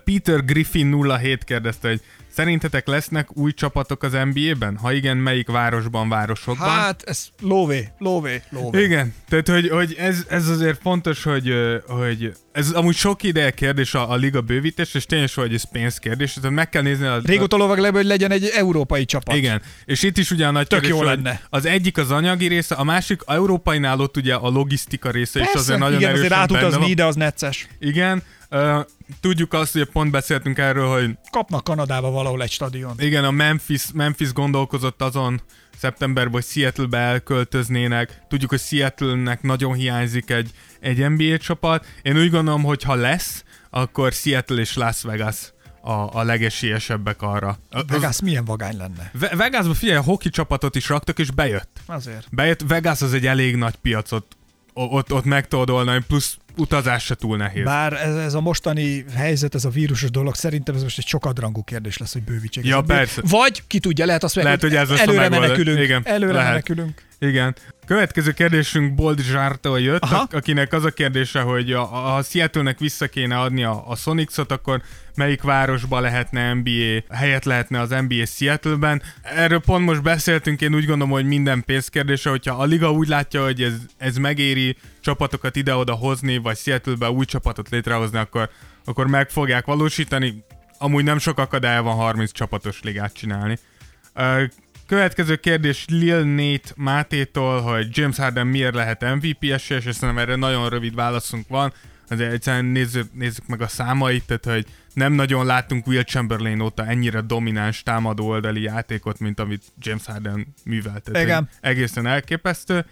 Peter Griffin 07 kérdezte, hogy szerintetek lesznek új csapatok az NBA-ben? Ha igen, melyik városban, városokban? Hát, ez lóvé, lóvé, lóvé. Igen, tehát hogy, hogy ez, ez azért fontos, hogy, hogy ez amúgy sok ideje kérdés a, a liga bővítés, és tényleg hogy ez pénzkérdés, tehát meg kell nézni a, Régóta lovag le, hogy legyen egy európai csapat. igen, és itt is ugye a nagy Tök kérdés, jó lenne. Az egyik az anyagi része, a másik a európainál ott ugye a logisztika része is Persze, azért nagyon igen, azért erősen benne átutazni van. ide az necces. Igen, tudjuk azt, hogy pont beszéltünk erről, hogy Kapnak Kanadába valahol egy stadion. Igen, a Memphis, Memphis gondolkozott azon szeptemberben, hogy Seattle-be elköltöznének. Tudjuk, hogy Seattle-nek nagyon hiányzik egy, egy NBA csapat. Én úgy gondolom, hogy ha lesz, akkor Seattle és Las Vegas a, a legesélyesebbek arra. Az- Vegas milyen vagány lenne. Ve- Vegasban figyelj, a hoki csapatot is raktak, és bejött. Azért. Bejött, Vegas az egy elég nagy piacot, ott, ott meg tudod oldani, plusz utazás se túl nehéz. Bár ez, ez a mostani helyzet, ez a vírusos dolog, szerintem ez most egy sokadrangú kérdés lesz, hogy bővítsék. Ja, persze. Vagy ki tudja, lehet azt meg, Lehet, hogy ez a előre menekülünk. Igen, előre lehet. menekülünk. Igen. Következő kérdésünk Bold Zsártól jött, Aha. ak- akinek az a kérdése, hogy a, a, ha Seattle-nek vissza kéne adni a, a Sonics-ot, akkor melyik városba lehetne NBA, helyet lehetne az NBA Seattle-ben. Erről pont most beszéltünk, én úgy gondolom, hogy minden pénzkérdése, hogyha a liga úgy látja, hogy ez, ez megéri csapatokat ide-oda hozni, vagy Seattle-be új csapatot létrehozni, akkor, akkor meg fogják valósítani. Amúgy nem sok akadálya van 30 csapatos ligát csinálni. Következő kérdés Lil Nate Mátétól, hogy James Harden miért lehet MVP esélyes, és szerintem erre nagyon rövid válaszunk van. Azért egyszerűen nézzük, nézzük meg a számait, tehát hogy nem nagyon láttunk Will Chamberlain óta ennyire domináns támadó oldali játékot, mint amit James Harden művelt. Tehát, Igen. Egészen elképesztő.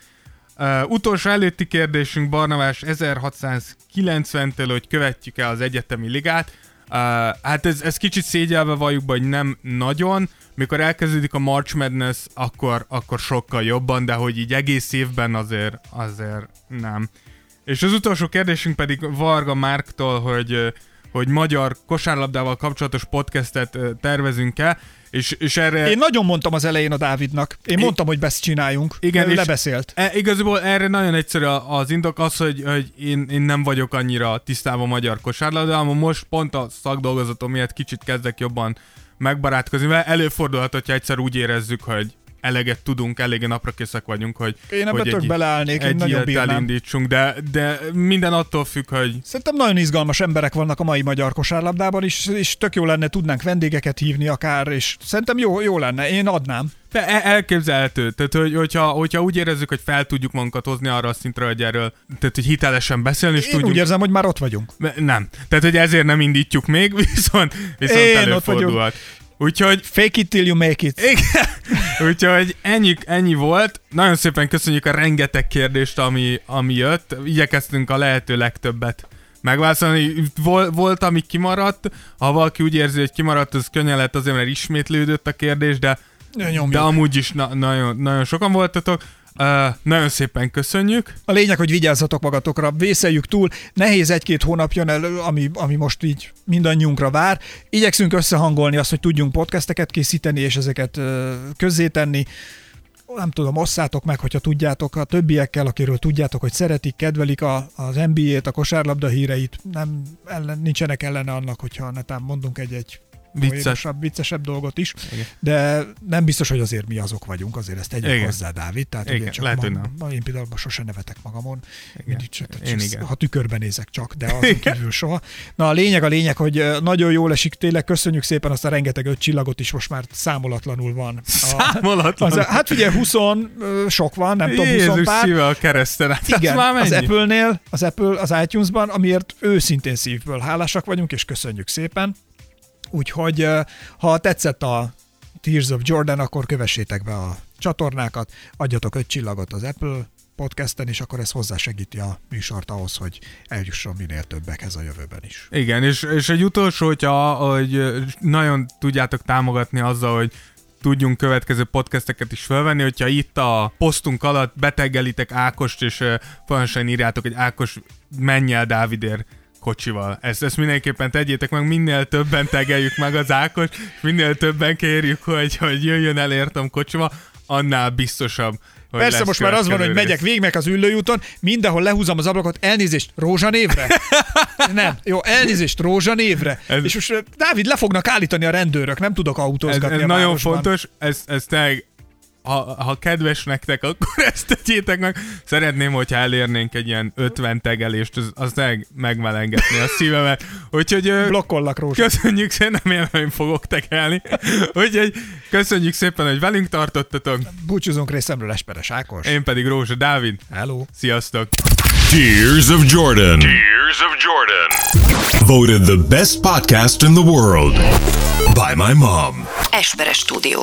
Uh, utolsó előtti kérdésünk Barnavás 1690-től, hogy követjük-e az egyetemi ligát. Uh, hát ez, ez kicsit szégyelve valljuk be, hogy nem nagyon. Mikor elkezdődik a March Madness, akkor, akkor sokkal jobban, de hogy így egész évben azért, azért nem. És az utolsó kérdésünk pedig Varga Márktól, hogy, hogy magyar kosárlabdával kapcsolatos podcastet ö, tervezünk-e, és, és erre... Én nagyon mondtam az elején a Dávidnak. Én I- mondtam, hogy ezt csináljunk. Igen, és- lebeszélt. E, igazából erre nagyon egyszerű az indok az, hogy, hogy én, én nem vagyok annyira tisztában magyar kosárlabdában, most pont a szakdolgozatom miatt kicsit kezdek jobban megbarátkozni, mert előfordulhat, hogyha egyszer úgy érezzük, hogy eleget tudunk, eléggé naprakészek vagyunk, hogy, Én ebbe hogy tök beleállnék, én egy nagyon bírnám. elindítsunk, de, de minden attól függ, hogy Szerintem nagyon izgalmas emberek vannak a mai magyar kosárlabdában, és, és tök jó lenne, tudnánk vendégeket hívni akár, és szerintem jó, jó lenne, én adnám. De e- elképzelhető. Tehát, hogy, hogyha, hogyha úgy érezzük, hogy fel tudjuk magunkat hozni arra a szintre, hogy erről, tehát, hogy hitelesen beszélni, és Én tudjuk. úgy érzem, hogy már ott vagyunk. Nem. Tehát, hogy ezért nem indítjuk még, viszont, viszont Én előfordulhat. Úgyhogy Fake it till you make it. Igen. Úgyhogy ennyi, ennyi volt. Nagyon szépen köszönjük a rengeteg kérdést, ami, ami jött. Igyekeztünk a lehető legtöbbet megválaszolni. Vol, volt, ami kimaradt. Ha valaki úgy érzi, hogy kimaradt, az könnyen lett azért, mert ismétlődött a kérdés, de, Nyomjuk. de amúgy is na, nagyon, nagyon sokan voltatok. Uh, nagyon szépen köszönjük. A lényeg, hogy vigyázzatok magatokra, vészeljük túl. Nehéz egy-két hónap jön elő, ami, ami most így mindannyiunkra vár. Igyekszünk összehangolni azt, hogy tudjunk podcasteket készíteni, és ezeket ö, közzétenni. Nem tudom, osszátok meg, hogyha tudjátok a többiekkel, akiről tudjátok, hogy szeretik, kedvelik a, az NBA-t, a kosárlabda híreit. Nem, ellen, nincsenek ellene annak, hogyha netán mondunk egy-egy Vicces. poénosabb, viccesebb dolgot is, Igen. de nem biztos, hogy azért mi azok vagyunk, azért ezt tegyük Igen. hozzá, Dávid. Tehát Igen, igen, csak lehet, ma, nem. ma, én például sose nevetek magamon, mindig csak, Én igen. ha tükörben nézek csak, de azon kívül soha. Na a lényeg a lényeg, hogy nagyon jól esik, tényleg köszönjük szépen azt a rengeteg öt csillagot is, most már számolatlanul van. A, Számolatlan. az, hát ugye 20 ö, sok van, nem tudom, 20 Jézus pár. szíve a kereszten. Hát Igen, már az mennyi? Apple-nél, az Apple, az iTunes-ban, amiért őszintén szívből hálásak vagyunk, és köszönjük szépen. Úgyhogy ha tetszett a Tears of Jordan, akkor kövessétek be a csatornákat, adjatok öt csillagot az Apple podcasten, és akkor ez hozzásegíti a műsort ahhoz, hogy eljusson minél többekhez a jövőben is. Igen, és, és egy utolsó, hogyha hogy nagyon tudjátok támogatni azzal, hogy tudjunk következő podcasteket is felvenni, hogyha itt a posztunk alatt beteggelitek Ákost, és uh, folyamatosan írjátok, hogy Ákos, menj el Dávidér kocsival. Ezt, ezt mindenképpen tegyétek meg, minél többen tegeljük meg az Ákos, és minél többen kérjük, hogy, hogy jöjjön el értem kocsival, annál biztosabb, hogy Persze most már az van, hogy megyek végig az ülőjúton, mindenhol lehúzom az ablakot, elnézést, rózsanévre? nem, jó, elnézést, rózsanévre. Ez- És most Dávid, le fognak állítani a rendőrök, nem tudok Ez, autózgatni ez a nagyon városban. fontos, ez, ez tényleg, ha, ha kedves nektek, akkor ezt tegyétek meg. Szeretném, hogyha elérnénk egy ilyen 50 tegelést, az, az tényleg megmelengetni a szívemet. Úgyhogy Blokkollak rózsa. köszönjük szépen, nem én, nem fogok tegelni. Úgyhogy köszönjük szépen, hogy velünk tartottatok. Búcsúzunk részemről Esperes Ákos. Én pedig Rózsa Dávid. Hello. Sziasztok! Tears of Jordan. Tears of Jordan. Voted the best podcast in the world by my mom. Esperes stúdió.